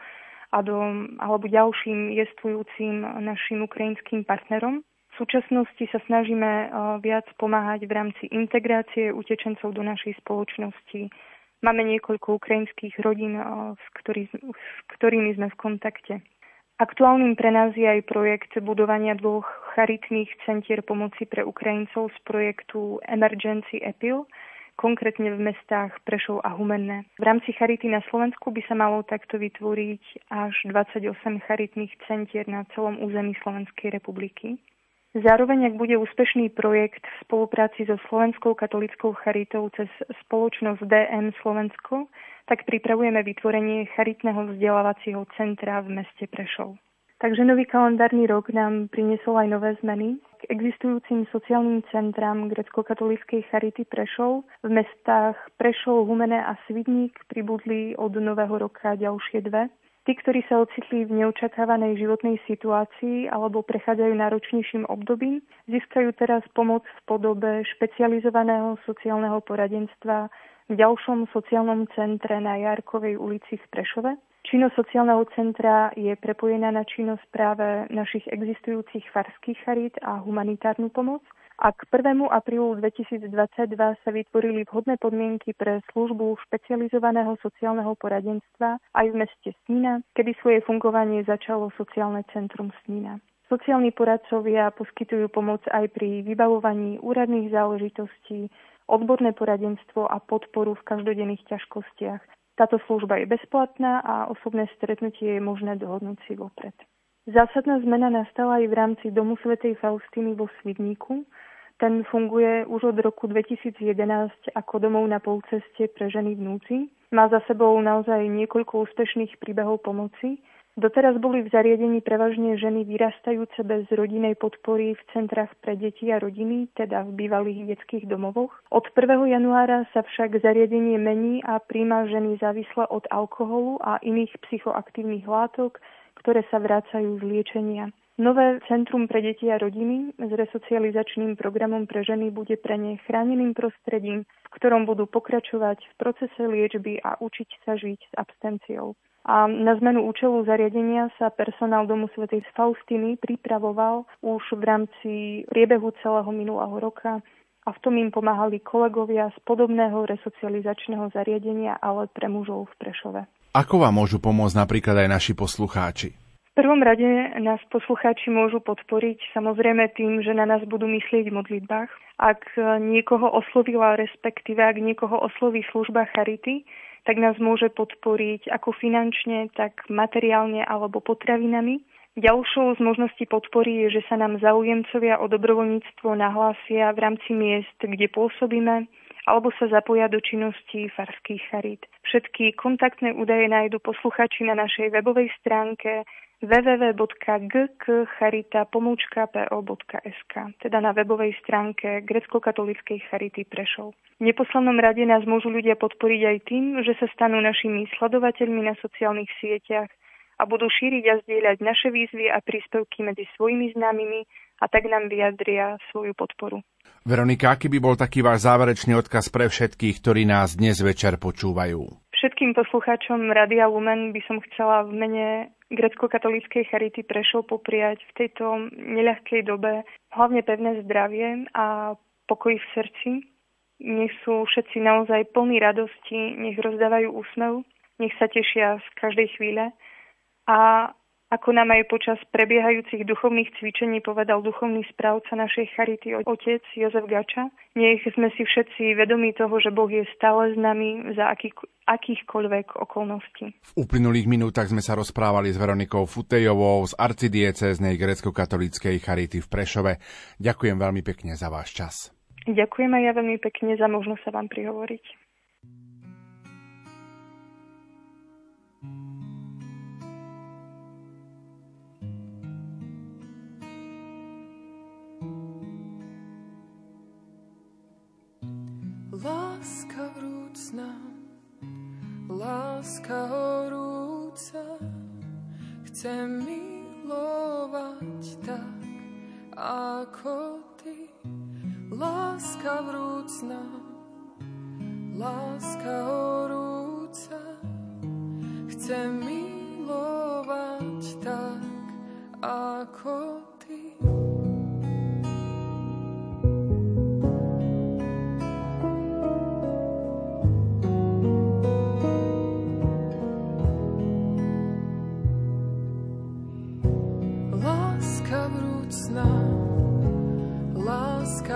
a do, alebo ďalším jestvujúcim našim ukrajinským partnerom. V súčasnosti sa snažíme viac pomáhať v rámci integrácie utečencov do našej spoločnosti Máme niekoľko ukrajinských rodín, s, ktorý, s ktorými sme v kontakte. Aktuálnym pre nás je aj projekt budovania dvoch charitných centier pomoci pre Ukrajincov z projektu Emergency Appeal, konkrétne v mestách Prešov a Humenné. V rámci Charity na Slovensku by sa malo takto vytvoriť až 28 charitných centier na celom území Slovenskej republiky. Zároveň, ak bude úspešný projekt v spolupráci so Slovenskou katolickou charitou cez spoločnosť DM Slovensko, tak pripravujeme vytvorenie charitného vzdelávacieho centra v meste Prešov. Takže nový kalendárny rok nám priniesol aj nové zmeny. K existujúcim sociálnym centram grecko-katolíckej Charity Prešov v mestách Prešov, Humene a Svidník pribudli od nového roka ďalšie dve. Tí, ktorí sa ocitli v neočakávanej životnej situácii alebo prechádzajú náročnejším obdobím, získajú teraz pomoc v podobe špecializovaného sociálneho poradenstva v ďalšom sociálnom centre na Jarkovej ulici v Prešove. Činnosť sociálneho centra je prepojená na činnosť práve našich existujúcich farských charít a humanitárnu pomoc – a k 1. aprílu 2022 sa vytvorili vhodné podmienky pre službu špecializovaného sociálneho poradenstva aj v meste Snína, kedy svoje fungovanie začalo sociálne centrum Snína. Sociálni poradcovia poskytujú pomoc aj pri vybavovaní úradných záležitostí, odborné poradenstvo a podporu v každodenných ťažkostiach. Táto služba je bezplatná a osobné stretnutie je možné dohodnúť si vopred. Zásadná zmena nastala aj v rámci Domu svätej Faustiny vo Svidníku, ten funguje už od roku 2011 ako domov na polceste pre ženy v núci. Má za sebou naozaj niekoľko úspešných príbehov pomoci. Doteraz boli v zariadení prevažne ženy vyrastajúce bez rodinej podpory v centrách pre deti a rodiny, teda v bývalých detských domovoch. Od 1. januára sa však zariadenie mení a príjma ženy závislé od alkoholu a iných psychoaktívnych látok, ktoré sa vrácajú z liečenia. Nové Centrum pre deti a rodiny s resocializačným programom pre ženy bude pre ne chráneným prostredím, v ktorom budú pokračovať v procese liečby a učiť sa žiť s abstenciou. A na zmenu účelu zariadenia sa personál Domu svätej Faustiny pripravoval už v rámci priebehu celého minulého roka a v tom im pomáhali kolegovia z podobného resocializačného zariadenia, ale pre mužov v Prešove. Ako vám môžu pomôcť napríklad aj naši poslucháči? V prvom rade nás poslucháči môžu podporiť samozrejme tým, že na nás budú myslieť v modlitbách. Ak niekoho oslovila, respektíve ak niekoho osloví služba Charity, tak nás môže podporiť ako finančne, tak materiálne alebo potravinami. Ďalšou z možností podpory je, že sa nám zaujemcovia o dobrovoľníctvo nahlásia v rámci miest, kde pôsobíme, alebo sa zapoja do činnosti farských charít. Všetky kontaktné údaje nájdu posluchači na našej webovej stránke www.gkcharita.po.sk, teda na webovej stránke grecko-katolíckej Charity Prešov. V neposlednom rade nás môžu ľudia podporiť aj tým, že sa stanú našimi sledovateľmi na sociálnych sieťach a budú šíriť a zdieľať naše výzvy a príspevky medzi svojimi známymi a tak nám vyjadria svoju podporu. Veronika, aký by bol taký váš záverečný odkaz pre všetkých, ktorí nás dnes večer počúvajú? Všetkým poslucháčom Radia Lumen by som chcela v mene grecko-katolíckej charity Prešov popriať v tejto neľahkej dobe hlavne pevné zdravie a pokoj v srdci. Nech sú všetci naozaj plní radosti, nech rozdávajú úsmev, nech sa tešia z každej chvíle. A ako nám aj počas prebiehajúcich duchovných cvičení povedal duchovný správca našej charity otec Jozef Gača, nech sme si všetci vedomí toho, že Boh je stále s nami za aký, akýchkoľvek okolností. V uplynulých minútach sme sa rozprávali s Veronikou Futejovou z arcidieceznej grecko-katolíckej charity v Prešove. Ďakujem veľmi pekne za váš čas. Ďakujem aj ja veľmi pekne za možnosť sa vám prihovoriť. Láska vrúcna, láska horúca, chcem milovať tak, ako ty. Láska vrúcna, láska horúca, chcem milovať tak, ako ty.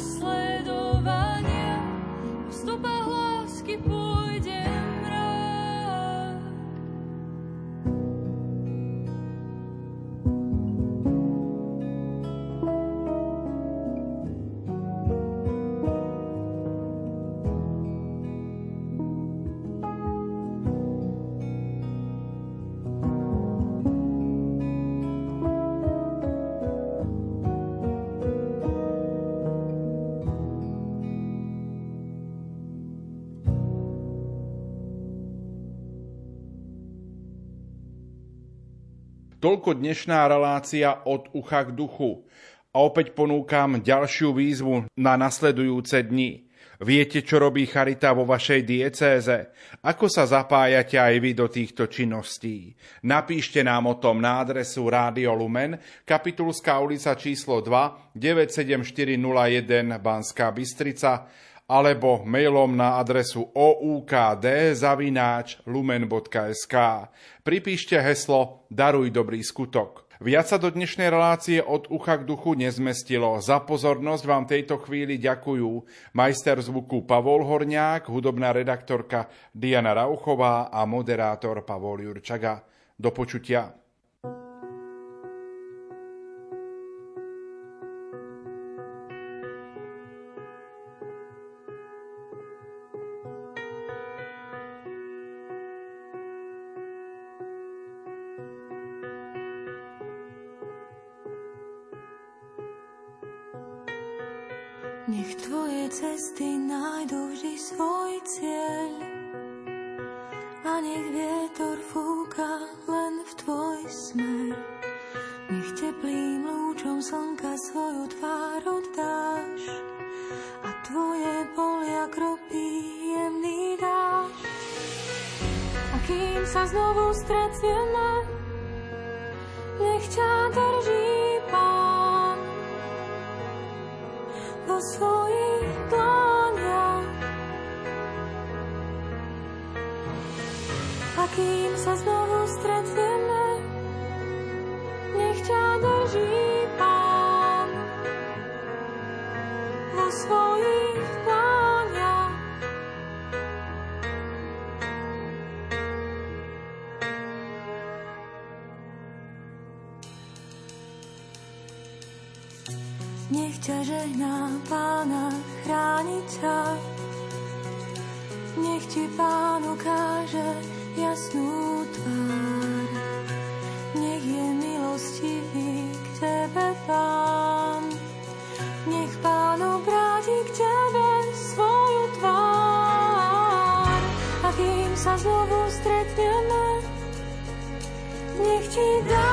sleep. Toľko dnešná relácia od ucha k duchu. A opäť ponúkam ďalšiu výzvu na nasledujúce dni. Viete, čo robí Charita vo vašej diecéze? Ako sa zapájate aj vy do týchto činností? Napíšte nám o tom na adresu Rádio Lumen, Kapitulská ulica číslo 2, 97401 Banská Bystrica, alebo mailom na adresu oukd.lumen.sk. Pripíšte heslo Daruj dobrý skutok. Viac sa do dnešnej relácie od ucha k duchu nezmestilo. Za pozornosť vám tejto chvíli ďakujú majster zvuku Pavol Horniák, hudobná redaktorka Diana Rauchová a moderátor Pavol Jurčaga. Do počutia. Ti pán ukáže jasnú tvár. Nech je milostivý k tebe pán. Nech pán obráti k tebe svoju tvár. A kým sa znovu stretneme, nech ti daruje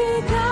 A kým